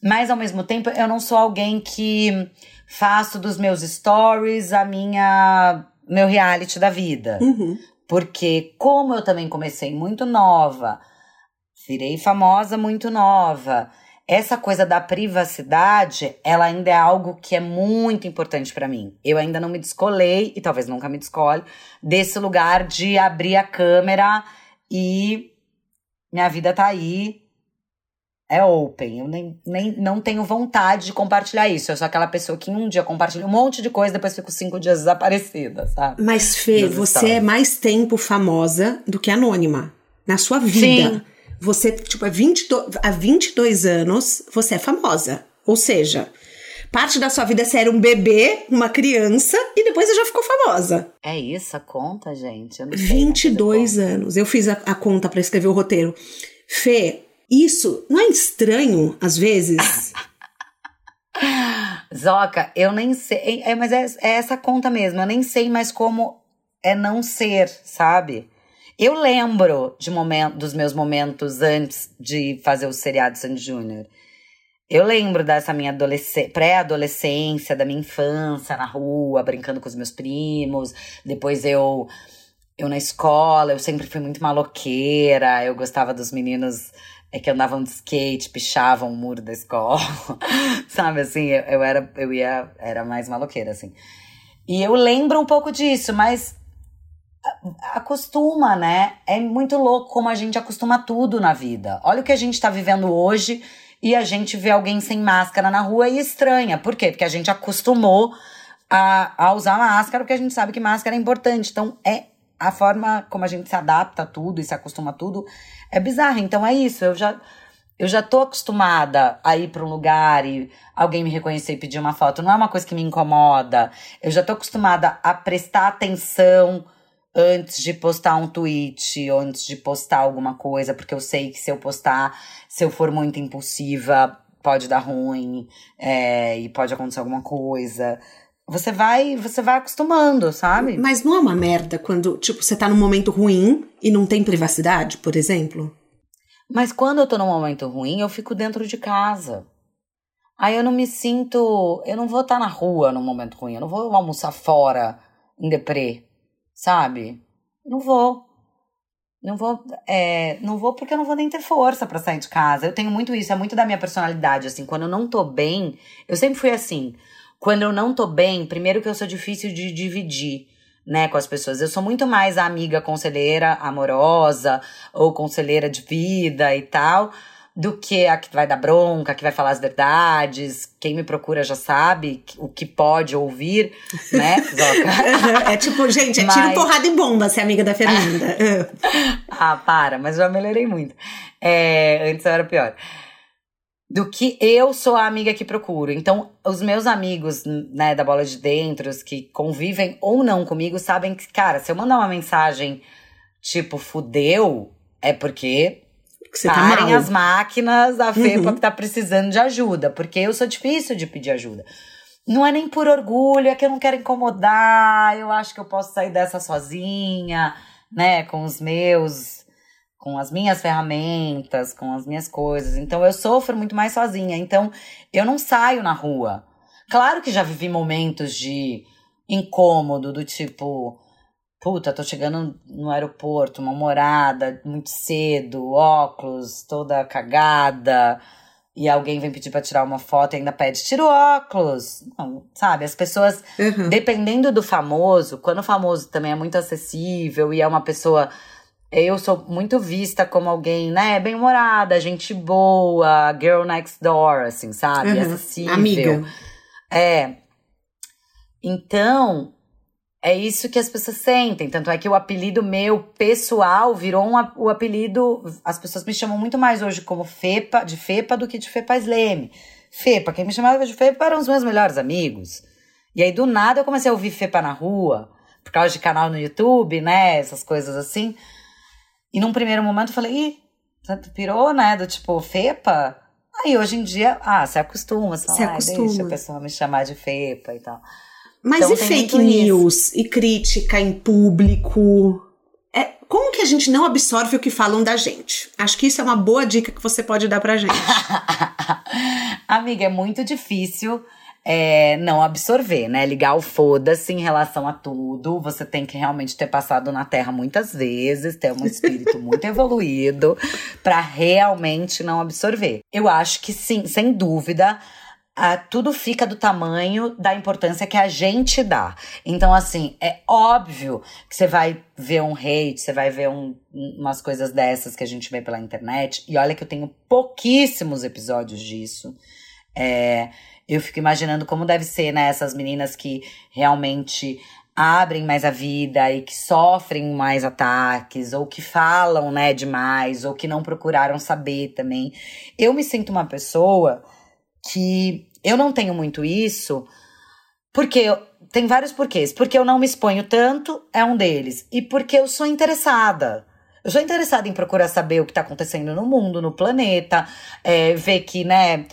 S2: Mas ao mesmo tempo, eu não sou alguém que faço dos meus stories a minha meu reality da vida.
S1: Uhum.
S2: Porque, como eu também comecei muito nova, virei famosa muito nova, essa coisa da privacidade, ela ainda é algo que é muito importante para mim. Eu ainda não me descolei, e talvez nunca me descole, desse lugar de abrir a câmera e minha vida tá aí. É open. Eu nem, nem não tenho vontade de compartilhar isso. Eu sou aquela pessoa que um dia compartilha um monte de coisa, depois fico cinco dias desaparecida, sabe?
S1: Mas, Fê, Nos você stories. é mais tempo famosa do que anônima. Na sua vida. Sim. Você, tipo, há 22, há 22 anos, você é famosa. Ou seja, parte da sua vida você era um bebê, uma criança, e depois você já ficou famosa.
S2: É isso a conta, gente? Eu não
S1: sei 22 anos. Eu fiz a, a conta para escrever o roteiro. Fê, isso não é estranho, às vezes? (laughs)
S2: Zoca, eu nem sei. É, mas é, é essa conta mesmo. Eu nem sei mais como é não ser, sabe? Eu lembro de momento, dos meus momentos antes de fazer o seriado Sandy Júnior. Eu lembro dessa minha pré-adolescência, da minha infância na rua, brincando com os meus primos. Depois eu, eu na escola, eu sempre fui muito maloqueira. Eu gostava dos meninos é que andavam de skate, pichavam o muro da escola. (laughs) Sabe assim, eu, eu, era eu ia era mais maloqueira assim. E eu lembro um pouco disso, mas acostuma, né? É muito louco como a gente acostuma tudo na vida. Olha o que a gente tá vivendo hoje e a gente vê alguém sem máscara na rua e estranha. Por quê? Porque a gente acostumou a, a usar máscara, porque a gente sabe que máscara é importante. Então, é a forma como a gente se adapta a tudo e se acostuma a tudo é bizarra. Então, é isso. Eu já, eu já tô acostumada a ir para um lugar e alguém me reconhecer e pedir uma foto. Não é uma coisa que me incomoda. Eu já tô acostumada a prestar atenção antes de postar um tweet ou antes de postar alguma coisa, porque eu sei que se eu postar, se eu for muito impulsiva, pode dar ruim é, e pode acontecer alguma coisa. Você vai, você vai acostumando, sabe?
S1: Mas não é uma merda quando, tipo, você tá num momento ruim e não tem privacidade, por exemplo?
S2: Mas quando eu tô num momento ruim, eu fico dentro de casa. Aí eu não me sinto. Eu não vou estar tá na rua num momento ruim. Eu não vou almoçar fora em deprê sabe? Não vou. Não vou, é, não vou porque eu não vou nem ter força para sair de casa. Eu tenho muito isso, é muito da minha personalidade, assim. Quando eu não tô bem, eu sempre fui assim. Quando eu não tô bem, primeiro que eu sou difícil de dividir, né, com as pessoas. Eu sou muito mais a amiga conselheira amorosa ou conselheira de vida e tal do que a que vai dar bronca, que vai falar as verdades. Quem me procura já sabe o que pode ouvir, né, (laughs)
S1: Zoca? é tipo, gente, é mas... tiro porrada e bomba ser amiga da Fernanda. (laughs)
S2: ah, para, mas já melhorei muito. É, antes eu era pior. Do que eu sou a amiga que procuro. Então, os meus amigos, né, da bola de dentro, os que convivem ou não comigo, sabem que, cara, se eu mandar uma mensagem tipo, fudeu, é porque que você Parem tá mal. as máquinas, a FEPA uhum. que tá precisando de ajuda, porque eu sou difícil de pedir ajuda. Não é nem por orgulho, é que eu não quero incomodar, eu acho que eu posso sair dessa sozinha, né, com os meus, com as minhas ferramentas, com as minhas coisas. Então eu sofro muito mais sozinha, então eu não saio na rua. Claro que já vivi momentos de incômodo, do tipo, Puta, tô chegando no aeroporto, uma morada, muito cedo, óculos, toda cagada. E alguém vem pedir pra tirar uma foto e ainda pede, tira o óculos. Não, sabe? As pessoas, uhum. dependendo do famoso, quando o famoso também é muito acessível e é uma pessoa. Eu sou muito vista como alguém, né, bem-humorada, gente boa, girl next door, assim, sabe? Uhum. Acessível. Amiga. É. Então, é isso que as pessoas sentem. Tanto é que o apelido meu pessoal virou um, o apelido. As pessoas me chamam muito mais hoje como Fepa, de Fepa, do que de Fepa Sleme. Fepa, quem me chamava de Fepa eram os meus melhores amigos. E aí, do nada, eu comecei a ouvir Fepa na rua, por causa de canal no YouTube, né? Essas coisas assim. E num primeiro momento eu falei, ih, tu pirou, né? Do tipo, Fepa? Aí hoje em dia, ah, você acostuma, você, se acostuma. deixa a pessoa me chamar de Fepa e tal.
S1: Mas então, e fake news? Isso. E crítica em público? É, como que a gente não absorve o que falam da gente? Acho que isso é uma boa dica que você pode dar pra gente. (laughs)
S2: Amiga, é muito difícil é, não absorver, né? Ligar o foda-se em relação a tudo. Você tem que realmente ter passado na Terra muitas vezes, ter um espírito (laughs) muito evoluído para realmente não absorver. Eu acho que sim, sem dúvida tudo fica do tamanho da importância que a gente dá. Então, assim, é óbvio que você vai ver um hate, você vai ver um, umas coisas dessas que a gente vê pela internet. E olha que eu tenho pouquíssimos episódios disso. É, eu fico imaginando como deve ser, né? Essas meninas que realmente abrem mais a vida e que sofrem mais ataques, ou que falam, né, demais, ou que não procuraram saber também. Eu me sinto uma pessoa que eu não tenho muito isso, porque eu, tem vários porquês. Porque eu não me exponho tanto, é um deles. E porque eu sou interessada. Eu sou interessada em procurar saber o que está acontecendo no mundo, no planeta, é, ver que, né,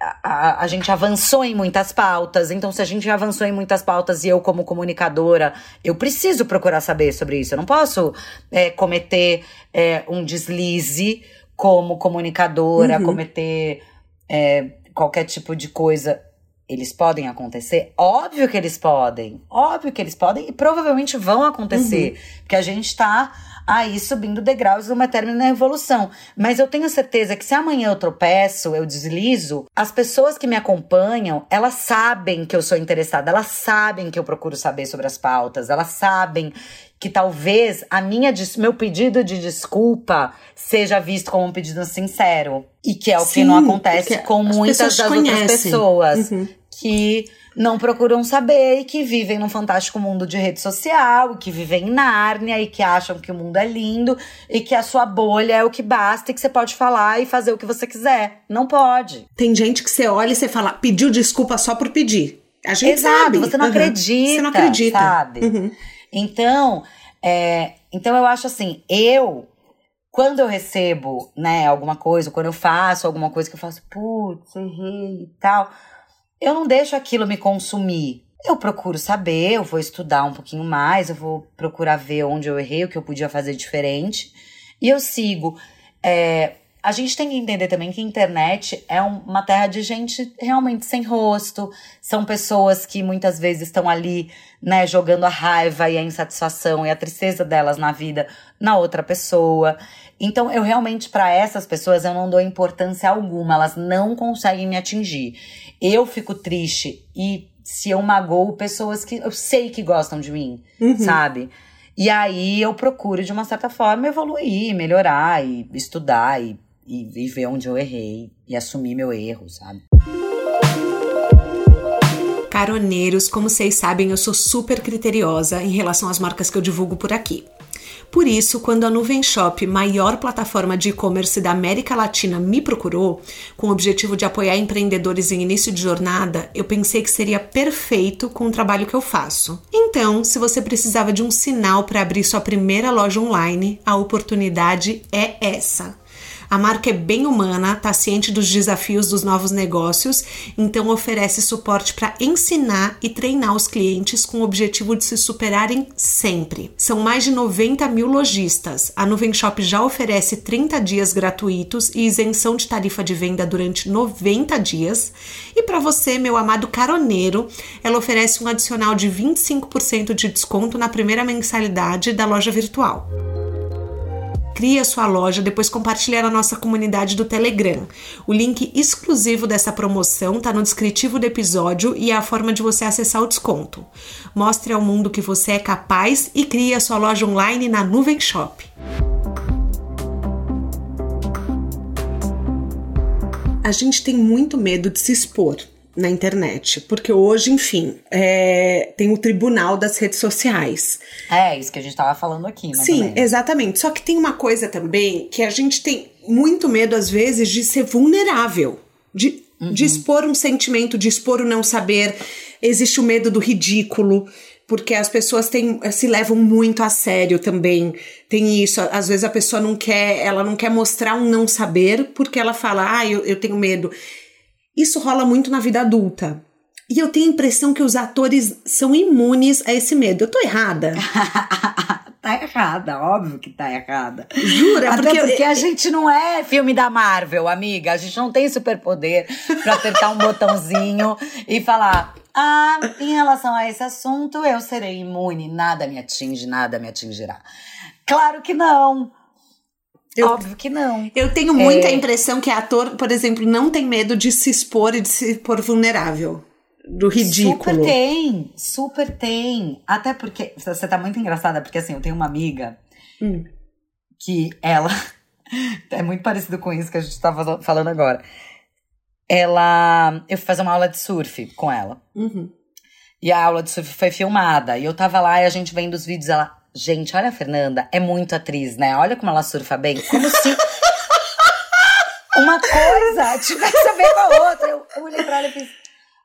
S2: a, a, gente avançou em muitas pautas. Então, se a gente avançou em muitas pautas e eu, como comunicadora, eu preciso procurar saber sobre isso. Eu não posso é, cometer é, um deslize como comunicadora, uhum. cometer é, qualquer tipo de coisa, eles podem acontecer? Óbvio que eles podem. Óbvio que eles podem e provavelmente vão acontecer. Uhum. Porque a gente tá aí subindo degraus numa eterna evolução. Mas eu tenho certeza que se amanhã eu tropeço, eu deslizo, as pessoas que me acompanham, elas sabem que eu sou interessada, elas sabem que eu procuro saber sobre as pautas, elas sabem que talvez a minha meu pedido de desculpa seja visto como um pedido sincero e que é o Sim, que não acontece com muitas das conhecem. outras pessoas uhum. que não procuram saber e que vivem num fantástico mundo de rede social, e que vivem em Nárnia e que acham que o mundo é lindo e que a sua bolha é o que basta e que você pode falar e fazer o que você quiser. Não pode.
S1: Tem gente que você olha e você fala, pediu desculpa só por pedir. A gente
S2: Exato,
S1: sabe.
S2: você não uhum. acredita. Você não acredita. Sabe? Uhum. Então, é, então eu acho assim, eu quando eu recebo, né, alguma coisa, quando eu faço alguma coisa que eu faço, putz, errei e tal, eu não deixo aquilo me consumir. Eu procuro saber, eu vou estudar um pouquinho mais, eu vou procurar ver onde eu errei, o que eu podia fazer diferente. E eu sigo. É, a gente tem que entender também que a internet é uma terra de gente realmente sem rosto. São pessoas que muitas vezes estão ali, né, jogando a raiva e a insatisfação e a tristeza delas na vida na outra pessoa. Então, eu realmente, para essas pessoas, eu não dou importância alguma, elas não conseguem me atingir. Eu fico triste e se eu magoo pessoas que eu sei que gostam de mim, uhum. sabe? E aí eu procuro, de uma certa forma, evoluir, melhorar e estudar e e, e ver onde eu errei e assumir meu erro, sabe?
S1: Caroneiros, como vocês sabem, eu sou super criteriosa em relação às marcas que eu divulgo por aqui. Por isso, quando a Nuvem Shop, maior plataforma de e-commerce da América Latina, me procurou, com o objetivo de apoiar empreendedores em início de jornada, eu pensei que seria perfeito com o trabalho que eu faço. Então, se você precisava de um sinal para abrir sua primeira loja online, a oportunidade é essa. A marca é bem humana, está ciente dos desafios dos novos negócios, então oferece suporte para ensinar e treinar os clientes com o objetivo de se superarem sempre. São mais de 90 mil lojistas. A Nuvem Shop já oferece 30 dias gratuitos e isenção de tarifa de venda durante 90 dias. E para você, meu amado caroneiro, ela oferece um adicional de 25% de desconto na primeira mensalidade da loja virtual crie a sua loja, depois compartilhe na nossa comunidade do Telegram. O link exclusivo dessa promoção está no descritivo do episódio e é a forma de você acessar o desconto. Mostre ao mundo que você é capaz e crie a sua loja online na Nuvem Shop. A gente tem muito medo de se expor na internet, porque hoje, enfim, é, tem o tribunal das redes sociais.
S2: É, isso que a gente estava falando aqui, né?
S1: Sim, também. exatamente. Só que tem uma coisa também que a gente tem muito medo, às vezes, de ser vulnerável, de, uhum. de expor um sentimento, de expor o não saber. Existe o medo do ridículo porque as pessoas têm, se levam muito a sério também. Tem isso, às vezes a pessoa não quer, ela não quer mostrar um não saber porque ela fala, ah, eu, eu tenho medo. Isso rola muito na vida adulta. E eu tenho a impressão que os atores são imunes a esse medo. Eu tô errada? (laughs)
S2: tá errada, óbvio que tá errada.
S1: Jura?
S2: Até porque, porque eu... a gente não é filme da Marvel, amiga. A gente não tem superpoder pra apertar um botãozinho e falar: ah, em relação a esse assunto, eu serei imune, nada me atinge, nada me atingirá. Claro que não. Eu, Óbvio que não.
S1: Eu tenho muita é... impressão que ator, por exemplo, não tem medo de se expor e de se pôr vulnerável. Do ridículo.
S2: Super tem, super tem. Até porque. Você tá muito engraçada, porque assim, eu tenho uma amiga hum. que ela. (laughs) é muito parecido com isso que a gente tava falando agora. Ela. Eu fui fazer uma aula de surf com ela.
S1: Uhum.
S2: E a aula de surf foi filmada. E eu tava lá e a gente vendo os vídeos. Ela, Gente, olha a Fernanda, é muito atriz, né? Olha como ela surfa bem. Como se (laughs) uma coisa tivesse a ver com a outra. Eu olhei pra ela e fiz,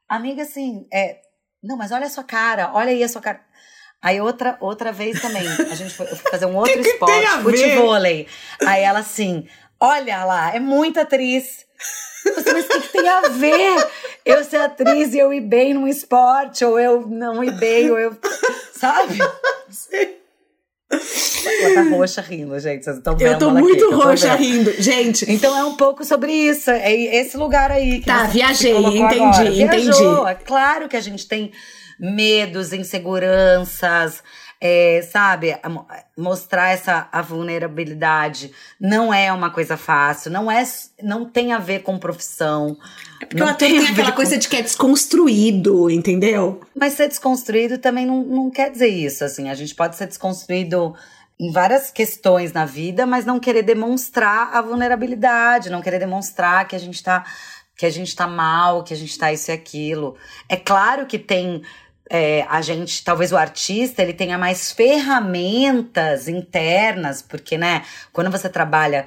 S2: amiga, assim, é. Não, mas olha a sua cara, olha aí a sua cara. Aí outra, outra vez também, a gente foi, eu fui fazer um outro que esporte, futevôlei. Aí ela assim, olha lá, é muito atriz. Você, mas o que, que tem a ver eu ser atriz e eu ir bem num esporte, ou eu não ir bem, ou eu. Sabe? Sim. Ela tá roxa rindo, gente. Vocês estão vendo
S1: Eu tô muito aqui, roxa tô rindo. Gente.
S2: Então é um pouco sobre isso. É esse lugar aí. Que
S1: tá, viajei, entendi, agora. entendi. Viajou.
S2: É claro que a gente tem medos, inseguranças, é, sabe, mostrar essa a vulnerabilidade não é uma coisa fácil, não é, não tem a ver com profissão.
S1: É porque o ator tem, tem aquela coisa de que é desconstruído, entendeu?
S2: Mas ser desconstruído também não, não quer dizer isso, assim, a gente pode ser desconstruído em várias questões na vida, mas não querer demonstrar a vulnerabilidade, não querer demonstrar que a gente tá que a gente tá mal, que a gente tá isso e aquilo. É claro que tem é, a gente, talvez o artista, ele tenha mais ferramentas internas, porque, né, quando você trabalha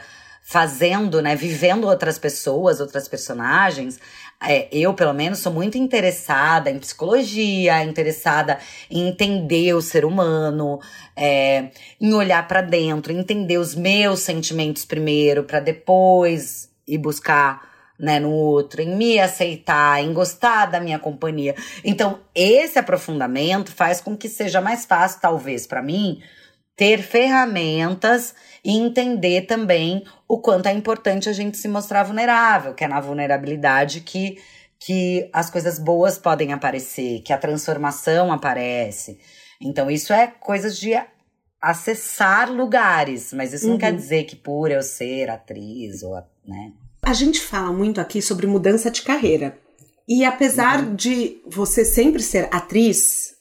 S2: fazendo, né, vivendo outras pessoas, outras personagens, é, eu, pelo menos, sou muito interessada em psicologia, interessada em entender o ser humano, é, em olhar para dentro, entender os meus sentimentos primeiro, para depois ir buscar né, no outro, em me aceitar, em gostar da minha companhia. Então, esse aprofundamento faz com que seja mais fácil, talvez, para mim, ter ferramentas e entender também o quanto é importante a gente se mostrar vulnerável, que é na vulnerabilidade que, que as coisas boas podem aparecer, que a transformação aparece. Então, isso é coisas de acessar lugares, mas isso uhum. não quer uhum. dizer que por eu ser atriz ou, né?
S1: A gente fala muito aqui sobre mudança de carreira. E apesar uhum. de você sempre ser atriz,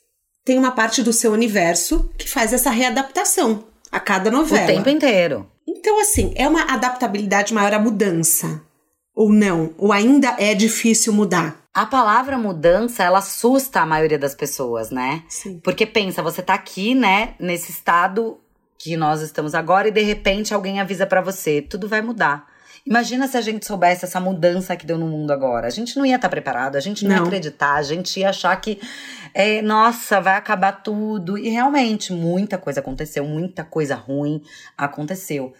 S1: tem uma parte do seu universo que faz essa readaptação a cada novela.
S2: O tempo inteiro.
S1: Então, assim, é uma adaptabilidade maior à mudança. Ou não? Ou ainda é difícil mudar?
S2: A palavra mudança, ela assusta a maioria das pessoas, né?
S1: Sim.
S2: Porque pensa, você tá aqui, né, nesse estado que nós estamos agora e de repente alguém avisa para você, tudo vai mudar. Imagina se a gente soubesse essa mudança que deu no mundo agora. A gente não ia estar tá preparado, a gente não, não, ia acreditar, a gente ia achar que, é, nossa, vai acabar tudo. E realmente, muita coisa aconteceu, muita coisa ruim aconteceu.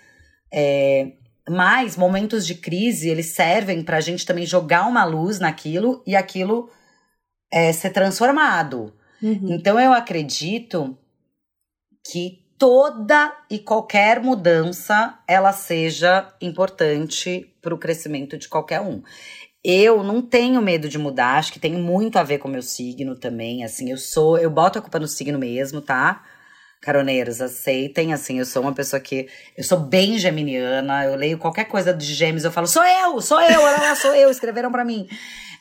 S2: É, mas momentos de crise, eles servem para a gente também jogar uma luz naquilo e aquilo é, ser transformado. Uhum. Então eu acredito que toda e qualquer mudança ela seja importante para o crescimento de qualquer um. Eu não tenho medo de mudar, acho que tem muito a ver com o meu signo também, assim, eu sou, eu boto a culpa no signo mesmo, tá? Caroneiros, aceitem, assim, eu sou uma pessoa que, eu sou bem geminiana, eu leio qualquer coisa de gêmeos, eu falo, sou eu, sou eu, olha lá, sou eu, escreveram para mim.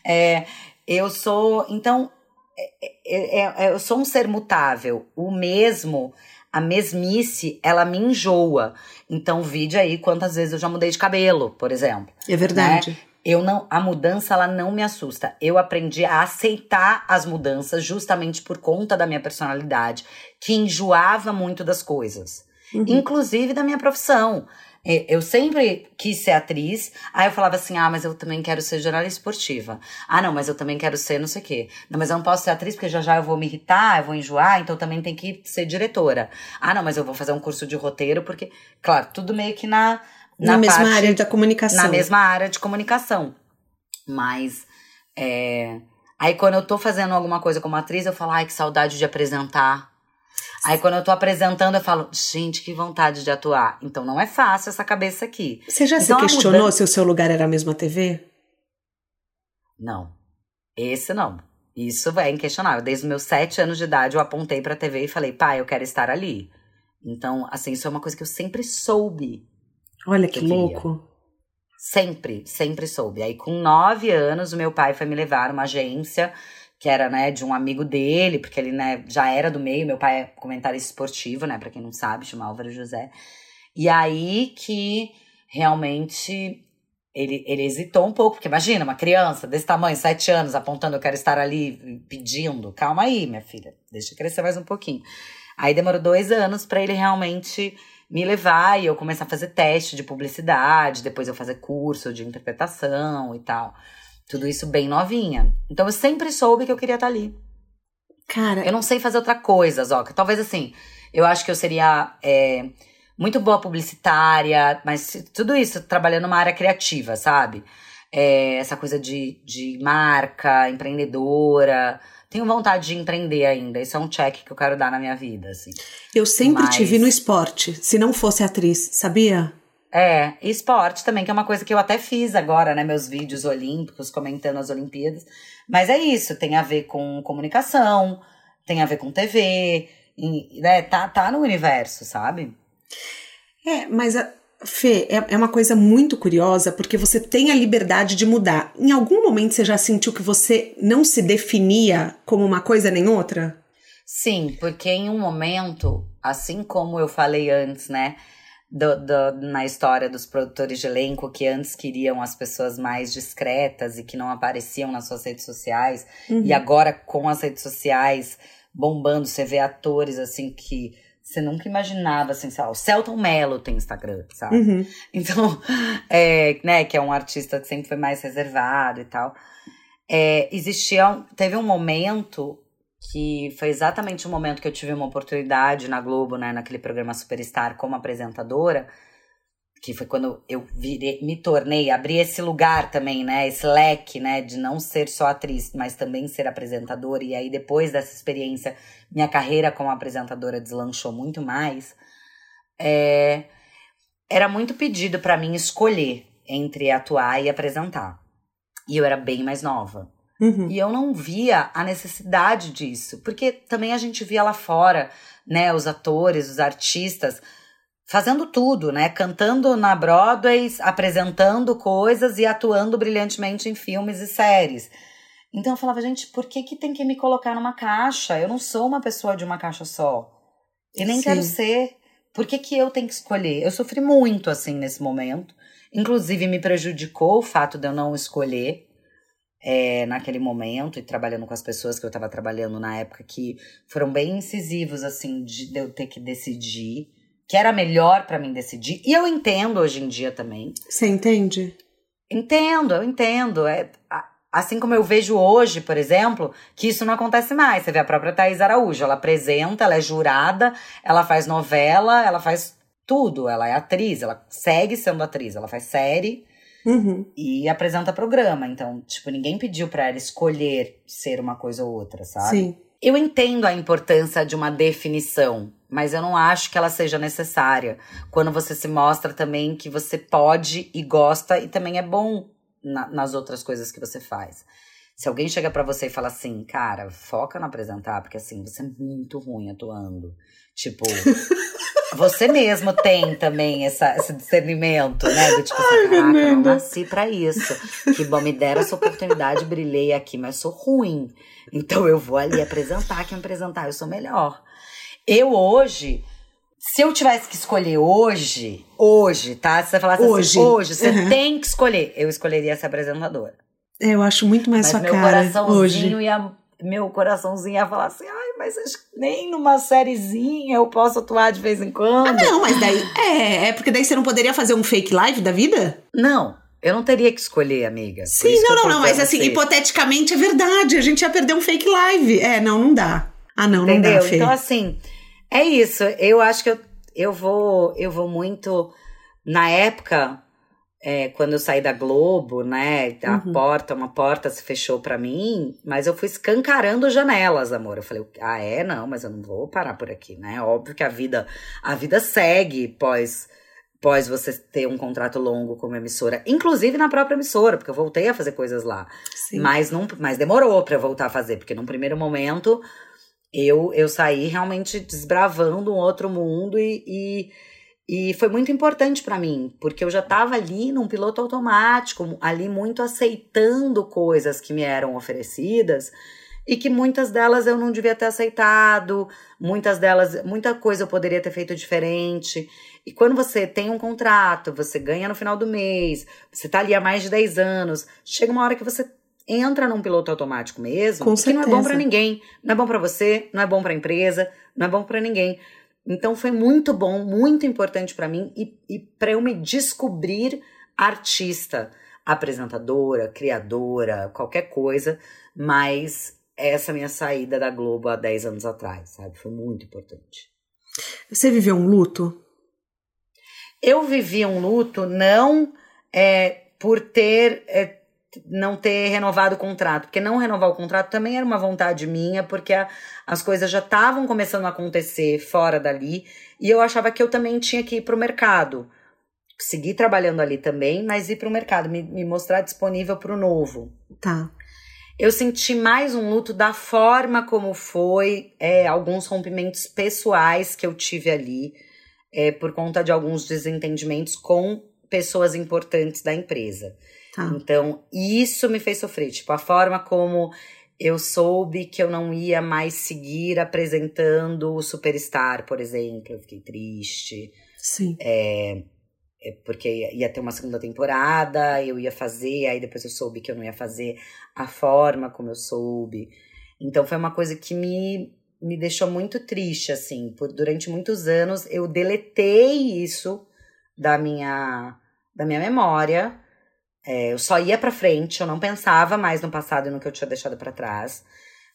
S2: É, eu sou, então, é, é, é, eu sou um ser mutável, o mesmo a mesmice, ela me enjoa. Então, vide aí quantas vezes eu já mudei de cabelo, por exemplo.
S1: É verdade. Né?
S2: Eu não, a mudança ela não me assusta. Eu aprendi a aceitar as mudanças justamente por conta da minha personalidade, que enjoava muito das coisas, uhum. inclusive da minha profissão. É, eu sempre quis ser atriz, aí eu falava assim: ah, mas eu também quero ser jornalista esportiva. Ah, não, mas eu também quero ser não sei o quê. Não, mas eu não posso ser atriz porque já já eu vou me irritar, eu vou enjoar, então eu também tenho que ser diretora. Ah, não, mas eu vou fazer um curso de roteiro porque, claro, tudo meio que na.
S1: Na, na mesma área da comunicação.
S2: Na mesma área de comunicação. Mas. É, aí quando eu tô fazendo alguma coisa como atriz, eu falo, ai, que saudade de apresentar Aí quando eu tô apresentando, eu falo, gente, que vontade de atuar. Então não é fácil essa cabeça aqui.
S1: Você já então, se questionou mudança... se o seu lugar era a mesma TV?
S2: Não. Esse não. Isso é inquestionável. Desde os meus sete anos de idade, eu apontei pra TV e falei, pai, eu quero estar ali. Então, assim, isso é uma coisa que eu sempre soube.
S1: Olha que, que louco.
S2: Sempre, sempre soube. Aí, com nove anos, o meu pai foi me levar numa agência que era, né, de um amigo dele, porque ele, né, já era do meio. Meu pai é comentarista esportivo, né, para quem não sabe, chama Álvaro José. E aí que realmente ele, ele hesitou um pouco, porque imagina, uma criança desse tamanho, sete anos, apontando, eu quero estar ali pedindo. Calma aí, minha filha, deixa crescer mais um pouquinho. Aí demorou dois anos para ele realmente me levar e eu começar a fazer teste de publicidade, depois eu fazer curso de interpretação e tal. Tudo isso bem novinha. Então eu sempre soube que eu queria estar ali.
S1: Cara.
S2: Eu não sei fazer outra coisa, Zoca. Talvez assim, eu acho que eu seria. É, muito boa publicitária, mas tudo isso trabalhando numa área criativa, sabe? É, essa coisa de, de marca, empreendedora. Tenho vontade de empreender ainda. Esse é um check que eu quero dar na minha vida, assim.
S1: Eu sempre mas... tive no esporte, se não fosse atriz, sabia?
S2: É, e esporte também, que é uma coisa que eu até fiz agora, né? Meus vídeos olímpicos, comentando as Olimpíadas. Mas é isso, tem a ver com comunicação, tem a ver com TV, e, né? Tá, tá no universo, sabe?
S1: É, mas a, Fê, é, é uma coisa muito curiosa porque você tem a liberdade de mudar. Em algum momento você já sentiu que você não se definia como uma coisa nem outra?
S2: Sim, porque em um momento, assim como eu falei antes, né? Do, do, na história dos produtores de elenco que antes queriam as pessoas mais discretas e que não apareciam nas suas redes sociais, uhum. e agora com as redes sociais bombando, você vê atores assim que você nunca imaginava, assim, sei lá, o Celton Mello tem Instagram, sabe? Uhum. (laughs) Então, é, né, que é um artista que sempre foi mais reservado e tal. É, existia, teve um momento que foi exatamente o momento que eu tive uma oportunidade na Globo, né, naquele programa Superstar como apresentadora, que foi quando eu virei, me tornei, abri esse lugar também, né, esse leque, né, de não ser só atriz, mas também ser apresentadora. E aí depois dessa experiência, minha carreira como apresentadora deslanchou muito mais. É, era muito pedido para mim escolher entre atuar e apresentar. E eu era bem mais nova. Uhum. E eu não via a necessidade disso, porque também a gente via lá fora, né, os atores, os artistas fazendo tudo, né? Cantando na Broadway, apresentando coisas e atuando brilhantemente em filmes e séries. Então eu falava, gente, por que, que tem que me colocar numa caixa? Eu não sou uma pessoa de uma caixa só. E nem Sim. quero ser. Por que, que eu tenho que escolher? Eu sofri muito assim nesse momento. Inclusive, me prejudicou o fato de eu não escolher é, naquele momento e trabalhando com as pessoas que eu estava trabalhando na época que foram bem incisivos, assim, de, de eu ter que decidir que era melhor para mim decidir. E eu entendo hoje em dia também.
S1: Você entende?
S2: Entendo, eu entendo. É, assim como eu vejo hoje, por exemplo, que isso não acontece mais. Você vê a própria Thais Araújo, ela apresenta, ela é jurada, ela faz novela, ela faz tudo. Ela é atriz, ela segue sendo atriz, ela faz série. Uhum. E apresenta programa. Então, tipo, ninguém pediu para ela escolher ser uma coisa ou outra, sabe? Sim. Eu entendo a importância de uma definição, mas eu não acho que ela seja necessária. Quando você se mostra também que você pode e gosta e também é bom na, nas outras coisas que você faz. Se alguém chega para você e fala assim, cara, foca no apresentar, porque assim, você é muito ruim atuando. Tipo, você mesmo tem também essa, esse discernimento, né? Do tipo assim, caraca, eu não nasci pra isso. Que bom, me deram essa oportunidade, brilhei aqui, mas sou ruim. Então eu vou ali apresentar, quem apresentar, eu sou melhor. Eu hoje, se eu tivesse que escolher hoje, hoje, tá? Se você falasse assim, hoje. assim, hoje, você uhum. tem que escolher, eu escolheria ser apresentadora.
S1: É, eu acho muito mais mas sua meu cara
S2: coraçãozinho hoje. Ia, meu coraçãozinho ia falar assim, ai, mas nem numa sériezinha eu posso atuar de vez em quando. Ah,
S1: não, mas daí, é, é porque daí você não poderia fazer um fake live da vida?
S2: Não, eu não teria que escolher, amiga.
S1: Sim, não, não, não, mas assim, hipoteticamente é verdade. A gente ia perder um fake live. É, não, não dá. Ah, não, Entendeu? não dá, Fê.
S2: Então, assim, é isso. Eu acho que eu, eu vou eu vou muito. Na época, é, quando eu saí da Globo, né? A uhum. porta, uma porta se fechou para mim, mas eu fui escancarando janelas, amor. Eu falei, ah, é? Não, mas eu não vou parar por aqui, né? Óbvio que a vida, a vida segue pós pós você ter um contrato longo como emissora, inclusive na própria emissora, porque eu voltei a fazer coisas lá. Sim. Mas, não, mas demorou para eu voltar a fazer, porque num primeiro momento eu, eu saí realmente desbravando um outro mundo e, e, E foi muito importante para mim, porque eu já estava ali num piloto automático, ali muito aceitando coisas que me eram oferecidas e que muitas delas eu não devia ter aceitado, muitas delas, muita coisa eu poderia ter feito diferente. E quando você tem um contrato, você ganha no final do mês, você tá ali há mais de 10 anos, chega uma hora que você entra num piloto automático mesmo,
S1: Com
S2: que não é bom para ninguém, não é bom para você, não é bom para a empresa, não é bom para ninguém. Então foi muito bom, muito importante para mim e, e para eu me descobrir artista, apresentadora, criadora, qualquer coisa, mas essa minha saída da Globo há 10 anos atrás, sabe? Foi muito importante.
S1: Você viveu um luto?
S2: Eu vivi um luto não é, por ter é, não ter renovado o contrato, porque não renovar o contrato também era uma vontade minha, porque a, as coisas já estavam começando a acontecer fora dali, e eu achava que eu também tinha que ir para o mercado. Seguir trabalhando ali também, mas ir para o mercado, me, me mostrar disponível para o novo.
S1: Tá.
S2: Eu senti mais um luto da forma como foi, é, alguns rompimentos pessoais que eu tive ali, é, por conta de alguns desentendimentos com pessoas importantes da empresa.
S1: Tá.
S2: Então, isso me fez sofrer. Tipo, a forma como eu soube que eu não ia mais seguir apresentando o Superstar, por exemplo. Eu fiquei triste.
S1: Sim.
S2: É, é porque ia ter uma segunda temporada, eu ia fazer, aí depois eu soube que eu não ia fazer a forma como eu soube. Então foi uma coisa que me, me deixou muito triste, assim. Por, durante muitos anos eu deletei isso da minha, da minha memória. É, eu só ia para frente, eu não pensava mais no passado e no que eu tinha deixado para trás.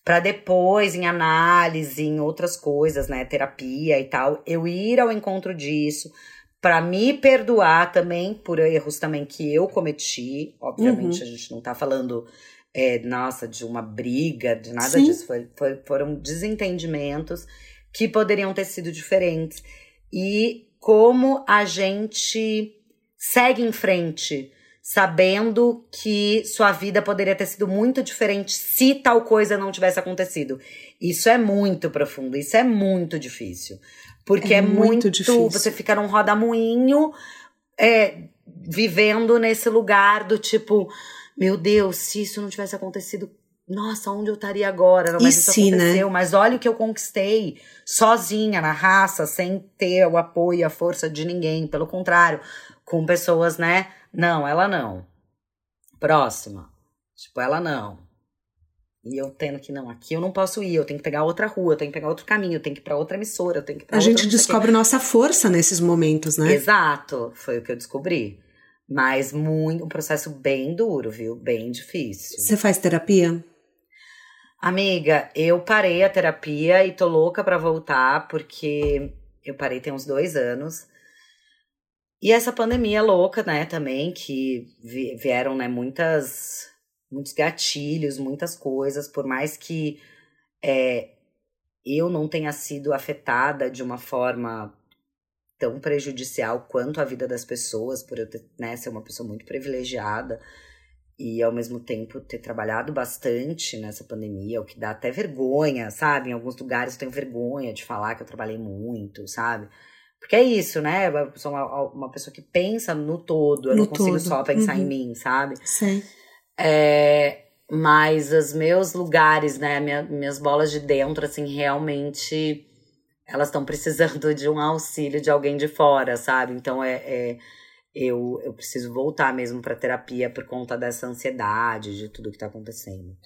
S2: Para depois, em análise, em outras coisas, né, terapia e tal, eu ir ao encontro disso, para me perdoar também por erros também que eu cometi. Obviamente,
S1: Uhum.
S2: a gente não tá falando, é, nossa, de uma briga, de nada
S1: Sim.
S2: disso. Foi, foi- foram desentendimentos que poderiam ter sido diferentes. E como a gente segue em frente, sabendo que sua vida poderia ter sido muito diferente se tal coisa não tivesse acontecido. Isso é muito profundo, isso é muito difícil. Porque
S1: É
S2: é,
S1: muito
S2: muito,
S1: difícil.
S2: você fica num rodamuinho é, vivendo nesse lugar do tipo, meu Deus, se isso não tivesse acontecido, nossa, onde eu estaria agora? Não,
S1: E
S2: mas isso
S1: se, né?
S2: aconteceu, mas olha o que eu conquistei sozinha, na raça, sem ter o apoio e a força de ninguém. Pelo contrário, com pessoas, né? Não, ela não. Próxima. Tipo, ela não. E eu tendo que, não, aqui eu não posso ir, eu tenho que pegar outra rua, eu tenho que pegar outro caminho, eu tenho que ir pra outra emissora, eu tenho que ir pra
S1: A
S2: outra
S1: gente descobre nossa força nesses momentos, né?
S2: Exato, foi o que eu descobri. Mas muito, um processo bem duro, viu? Bem difícil.
S1: Você faz terapia?
S2: Amiga, eu parei a terapia e tô louca pra voltar, porque eu parei tem uns dois anos. E essa pandemia louca, né, também, que vi- vieram, né, muitas, muitos gatilhos, muitas coisas, por mais que é, eu não tenha sido afetada de uma forma tão prejudicial quanto a vida das pessoas, por eu ter, né, ser uma pessoa muito privilegiada e ao mesmo tempo ter trabalhado bastante nessa pandemia, o que dá até vergonha, sabe? Em alguns lugares eu tenho vergonha de falar que eu trabalhei muito, sabe? Porque é isso, né? Eu sou uma, uma pessoa que pensa no todo, eu
S1: No
S2: não consigo
S1: todo.
S2: só pensar
S1: Uhum.
S2: em mim, sabe?
S1: Sei.
S2: É, mas os meus lugares, né, minha- minhas bolas de dentro, assim, realmente elas estão precisando de um auxílio de alguém de fora, sabe? Então é, é- eu, eu preciso voltar mesmo pra terapia por conta dessa ansiedade, de tudo que tá acontecendo.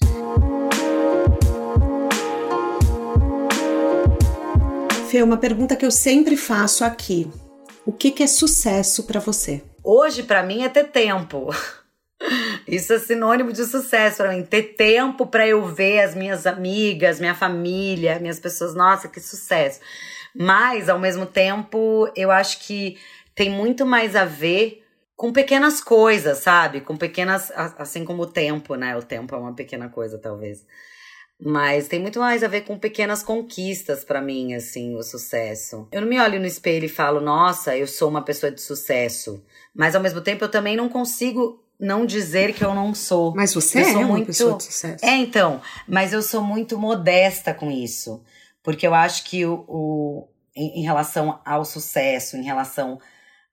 S1: Fê, uma pergunta que eu sempre faço aqui. O que, que é sucesso pra você?
S2: Hoje, pra mim, é ter tempo. (laughs) Isso é sinônimo de sucesso pra mim. Ter tempo pra eu ver as minhas amigas, minha família, minhas pessoas. Nossa, que sucesso. Mas, ao mesmo tempo, eu acho que tem muito mais a ver com pequenas coisas, sabe? Com pequenas. Assim como o tempo, né? O tempo é uma pequena coisa, talvez. Mas tem muito mais a ver com pequenas conquistas pra mim, assim, o sucesso. Eu não me olho no espelho e falo, nossa, eu sou uma pessoa de sucesso. Mas ao mesmo tempo eu também não consigo não dizer que eu não sou.
S1: Mas você
S2: Eu
S1: é uma
S2: muito-
S1: pessoa de sucesso.
S2: É, então, mas eu sou muito modesta com isso. Porque eu acho que o, o- em, em relação ao sucesso, em relação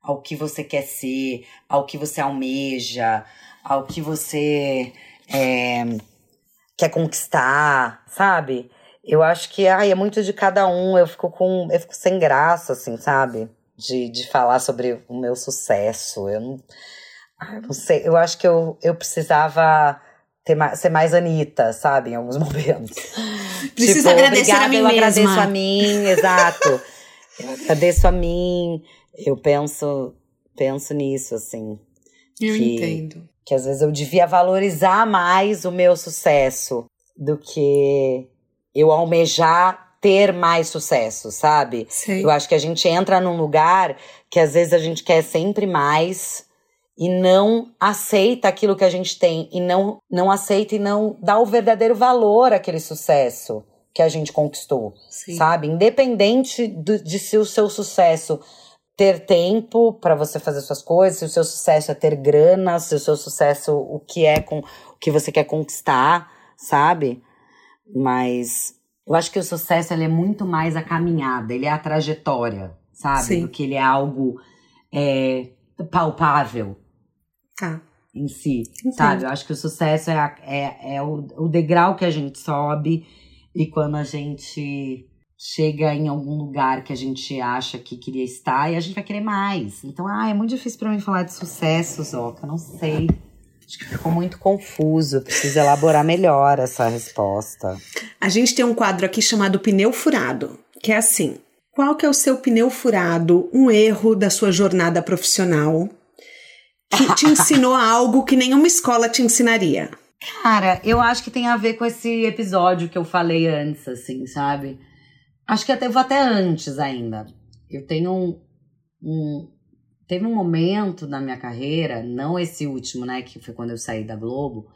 S2: ao que você quer ser, ao que você almeja, ao que você é, quer conquistar, sabe? Eu acho que ai, é muito de cada um. Eu fico com. Eu fico sem graça, assim, sabe? De, de falar sobre o meu sucesso. Eu não, eu não sei. Eu acho que eu, eu precisava ter mais, ser mais Anitta, sabe? Em alguns (laughs) momentos.
S1: Precisa tipo, agradecer
S2: obrigada,
S1: a mim
S2: eu
S1: mesma.
S2: agradeço a mim, exato. (laughs) eu agradeço a mim. Eu penso, penso nisso, assim.
S1: Eu
S2: que,
S1: entendo.
S2: Que às vezes eu devia valorizar mais o meu sucesso do que eu almejar ter mais sucesso, sabe?
S1: Sei.
S2: Eu acho que a gente entra num lugar que às vezes a gente quer sempre mais e não aceita aquilo que a gente tem e não não aceita e não dá o verdadeiro valor àquele sucesso que a gente conquistou,
S1: Sim.
S2: sabe? Independente do, de se o seu sucesso ter tempo para você fazer suas coisas, se o seu sucesso é ter grana, se o seu sucesso o que é com o que você quer conquistar, sabe? Mas eu acho que o sucesso ele é muito mais a caminhada, ele é a trajetória, sabe?
S1: Sim.
S2: Do que ele é algo é, palpável
S1: Tá.
S2: em si,
S1: Entendo.
S2: sabe? Eu acho que o sucesso é, a- é, é o, o degrau que a gente sobe e quando a gente chega em algum lugar que a gente acha que queria estar e a gente vai querer mais. Então, ah, é muito difícil pra mim falar de sucesso, Zoca, não sei. Acho que ficou muito confuso, preciso elaborar melhor essa resposta.
S1: A gente tem um quadro aqui chamado Pneu Furado, que é assim: qual que é o seu pneu furado, um erro da sua jornada profissional que te (laughs) ensinou algo que nenhuma escola te ensinaria?
S2: Cara, eu acho que tem a ver com esse episódio que eu falei antes, assim, sabe? Acho que até vou até antes ainda. Eu tenho um, um- teve um momento na minha carreira, não esse último, né, que foi quando eu saí da Globo,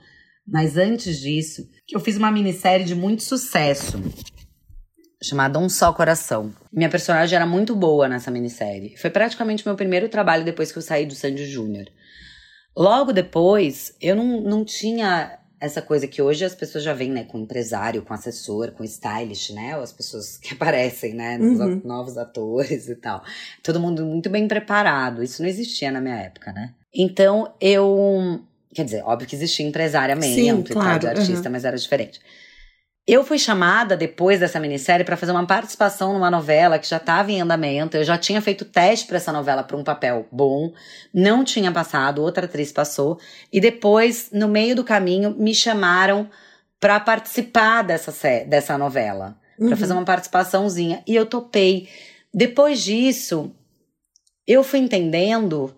S2: mas antes disso, que eu fiz uma minissérie de muito sucesso, chamada Um Só Coração. Minha personagem era muito boa nessa minissérie. Foi praticamente meu primeiro trabalho depois que eu saí do Sandy Júnior. Logo depois, eu não, não tinha essa coisa que hoje as pessoas já vêm, né, com empresário, com assessor, com stylist, né, as pessoas que (laughs) aparecem, né, nos
S1: Uhum.
S2: novos atores e tal. Todo mundo muito bem preparado. Isso não existia na minha época, né? Então, eu... Quer dizer, óbvio que existia empresariamento
S1: Sim,
S2: e tal
S1: claro,
S2: de artista, mas era diferente. Eu fui chamada depois dessa minissérie para fazer uma participação numa novela que já estava em andamento. Eu já tinha feito teste para essa novela para um papel bom, não tinha passado, outra atriz passou. E depois, no meio do caminho, me chamaram para participar dessa, dessa novela,
S1: Uhum.
S2: para fazer uma participaçãozinha. E eu topei. Depois disso, eu fui entendendo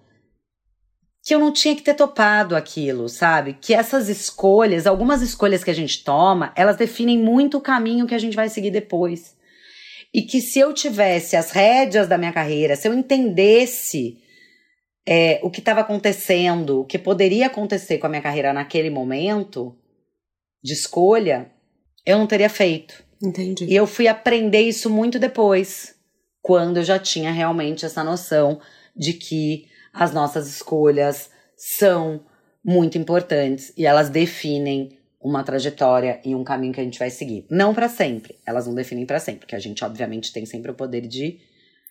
S2: que eu não tinha que ter topado aquilo, sabe? Que essas escolhas, algumas escolhas que a gente toma, elas definem muito o caminho que a gente vai seguir depois. E que se eu tivesse as rédeas da minha carreira, se eu entendesse é, o que estava acontecendo, o que poderia acontecer com a minha carreira naquele momento de escolha, eu não teria feito.
S1: Entendi.
S2: E eu fui aprender isso muito depois, quando eu já tinha realmente essa noção de que as nossas escolhas são muito importantes e elas definem uma trajetória e um caminho que a gente vai seguir. Não para sempre, elas não definem para sempre, porque a gente obviamente tem sempre o poder de,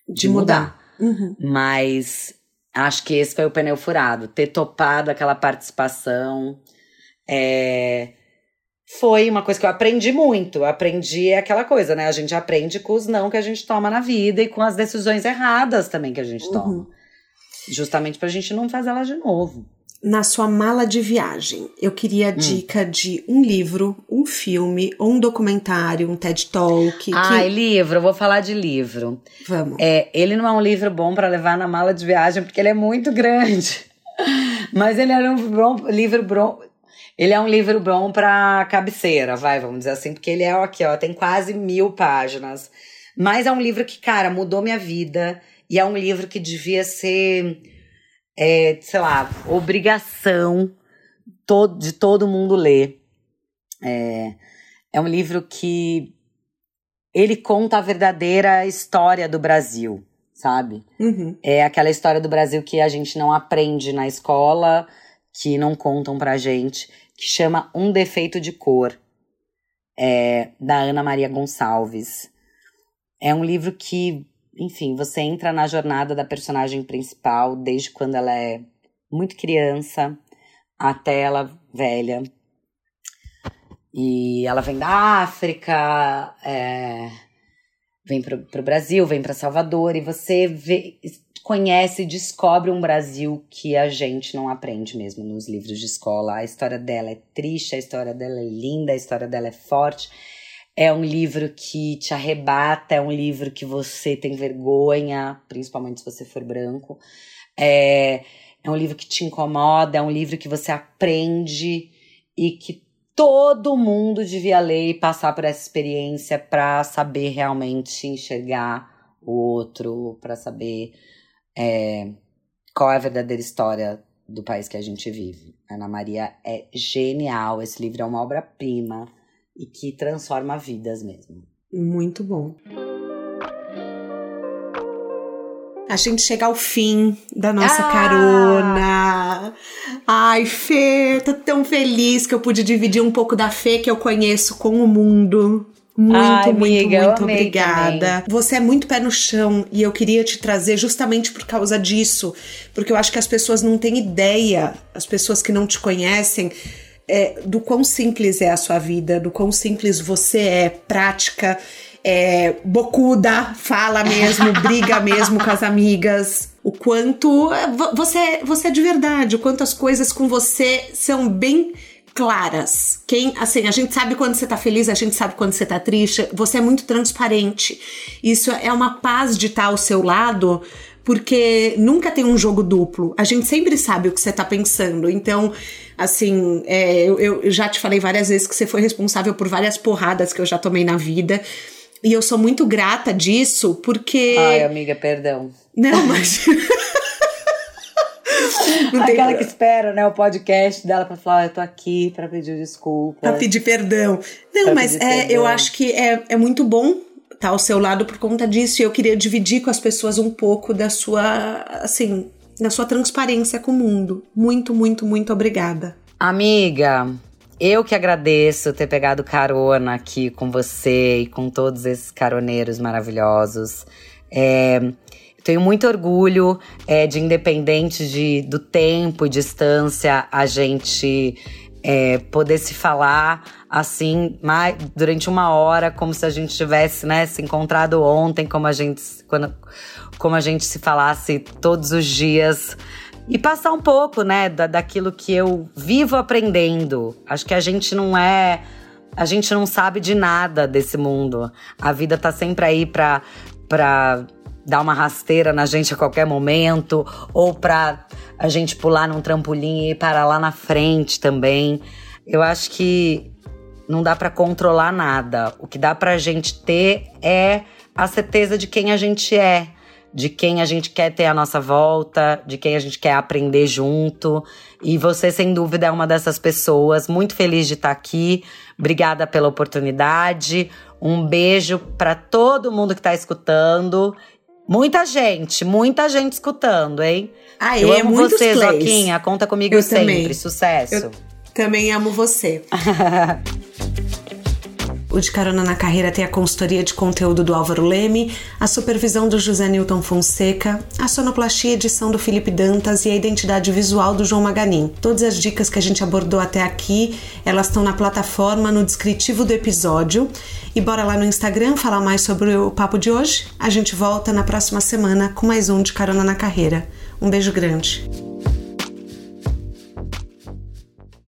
S2: de, mudar.
S1: Uhum.
S2: Mas acho que esse foi o pneu furado. Ter topado aquela participação é, foi uma coisa que eu aprendi muito. Eu aprendi aquela coisa, né? A gente aprende com os não que a gente toma na vida e com as decisões erradas também que a gente toma. Justamente pra gente não fazer elas de novo.
S1: Na sua mala de viagem, eu queria dica de um livro, um filme, ou um documentário, um TED Talk.
S2: Ai,
S1: que...
S2: livro, eu vou falar de livro.
S1: Vamos.
S2: É, ele não é um livro bom pra levar na mala de viagem porque ele é muito grande. (laughs) Mas ele é um bom, livro bom. Ele é um livro bom pra cabeceira, vai, vamos dizer assim, porque ele é aqui, ó, tem quase mil páginas. Mas é um livro que, cara, mudou minha vida. E é um livro que devia ser, é, sei lá, obrigação de todo mundo ler. É, é um livro que ele conta a verdadeira história do Brasil, sabe?
S1: Uhum.
S2: É aquela história do Brasil que a gente não aprende na escola, que não contam pra gente, que chama Um Defeito de Cor, é, da Ana Maria Gonçalves. É um livro que enfim, você entra na jornada da personagem principal desde quando ela é muito criança até ela velha. E ela vem da África, é, vem para o Brasil, vem para Salvador, e você vê, conhece descobre um Brasil que a gente não aprende mesmo nos livros de escola. A história dela é triste, a história dela é linda, a história dela é forte. É um livro que te arrebata, é um livro que você tem vergonha, principalmente se você for branco. É, é um livro que te incomoda, é um livro que você aprende e que todo mundo devia ler e passar por essa experiência para saber realmente enxergar o outro, para saber é, qual é a verdadeira história do país que a gente vive. Ana Maria é genial, esse livro é uma obra-prima e que transforma vidas mesmo.
S1: Muito bom. A gente chega ao fim da nossa ah! carona. Ai, Fê, tô tão feliz que eu pude dividir um pouco da Fê que eu conheço com o mundo. Muito, Ai, muito, amiga, muito obrigada. Também. Você é muito pé no chão e eu queria te trazer justamente por causa disso, porque eu acho que as pessoas não têm ideia, as pessoas que não te conhecem, é, do quão simples é a sua vida, do quão simples você é, prática, é, bocuda, fala mesmo, (laughs) briga mesmo com as amigas. O quanto é, você, você é de verdade, o quanto as coisas com você são bem claras. Quem, assim, a gente sabe quando você tá feliz, a gente sabe quando você tá triste. Você é muito transparente. Isso é uma paz de estar ao seu lado, porque nunca tem um jogo duplo. A gente sempre sabe o que você tá pensando. Então, assim, é, eu, eu já te falei várias vezes que você foi responsável por várias porradas que eu já tomei na vida. E eu sou muito grata disso, porque.
S2: Ai, amiga, perdão.
S1: Não, mas. (laughs)
S2: Não Aquela que espera, né, o podcast dela pra falar, eu tô aqui pra pedir desculpa.
S1: Pra pedir perdão. Não, pra mas é, perdão. eu acho que é, é muito bom estar tá ao seu lado por conta disso. E eu queria dividir com as pessoas um pouco da sua, assim, da sua transparência com o mundo. Muito, muito, muito obrigada.
S2: Amiga, eu que agradeço ter pegado carona aqui com você e com todos esses caroneiros maravilhosos. É, tenho muito orgulho é, de, independente de, do tempo e distância, a gente é, poder se falar assim mais, durante uma hora, como se a gente tivesse né, se encontrado ontem, como a gente, quando, como a gente se falasse todos os dias e passar um pouco, né, da, daquilo que eu vivo aprendendo. Acho que a gente não é. A gente não sabe de nada desse mundo. A vida tá sempre aí pra, pra dar uma rasteira na gente a qualquer momento, ou pra a gente pular num trampolim e ir para lá na frente também. Eu acho que não dá para controlar nada. O que dá pra gente ter é a certeza de quem a gente é de quem a gente quer ter à nossa volta, de quem a gente quer aprender junto. E você, sem dúvida, é uma dessas pessoas. Muito feliz de estar aqui. Obrigada pela oportunidade. Um beijo para todo mundo que está escutando. Muita gente, muita gente escutando, hein?
S1: Aê, Eu amo você, plays.
S2: Zoquinha. Conta comigo Eu sempre. Também. Sucesso. Eu
S1: também amo você. (laughs) O De Carona na Carreira tem a consultoria de conteúdo do Álvaro Leme, a supervisão do José Newton Fonseca, a sonoplastia e edição do Felipe Dantas e a identidade visual do João Maganin. Todas as dicas que a gente abordou até aqui, elas estão na plataforma, no descritivo do episódio. E bora lá no Instagram falar mais sobre o papo de hoje. A gente volta na próxima semana com mais um De Carona na Carreira. Um beijo grande.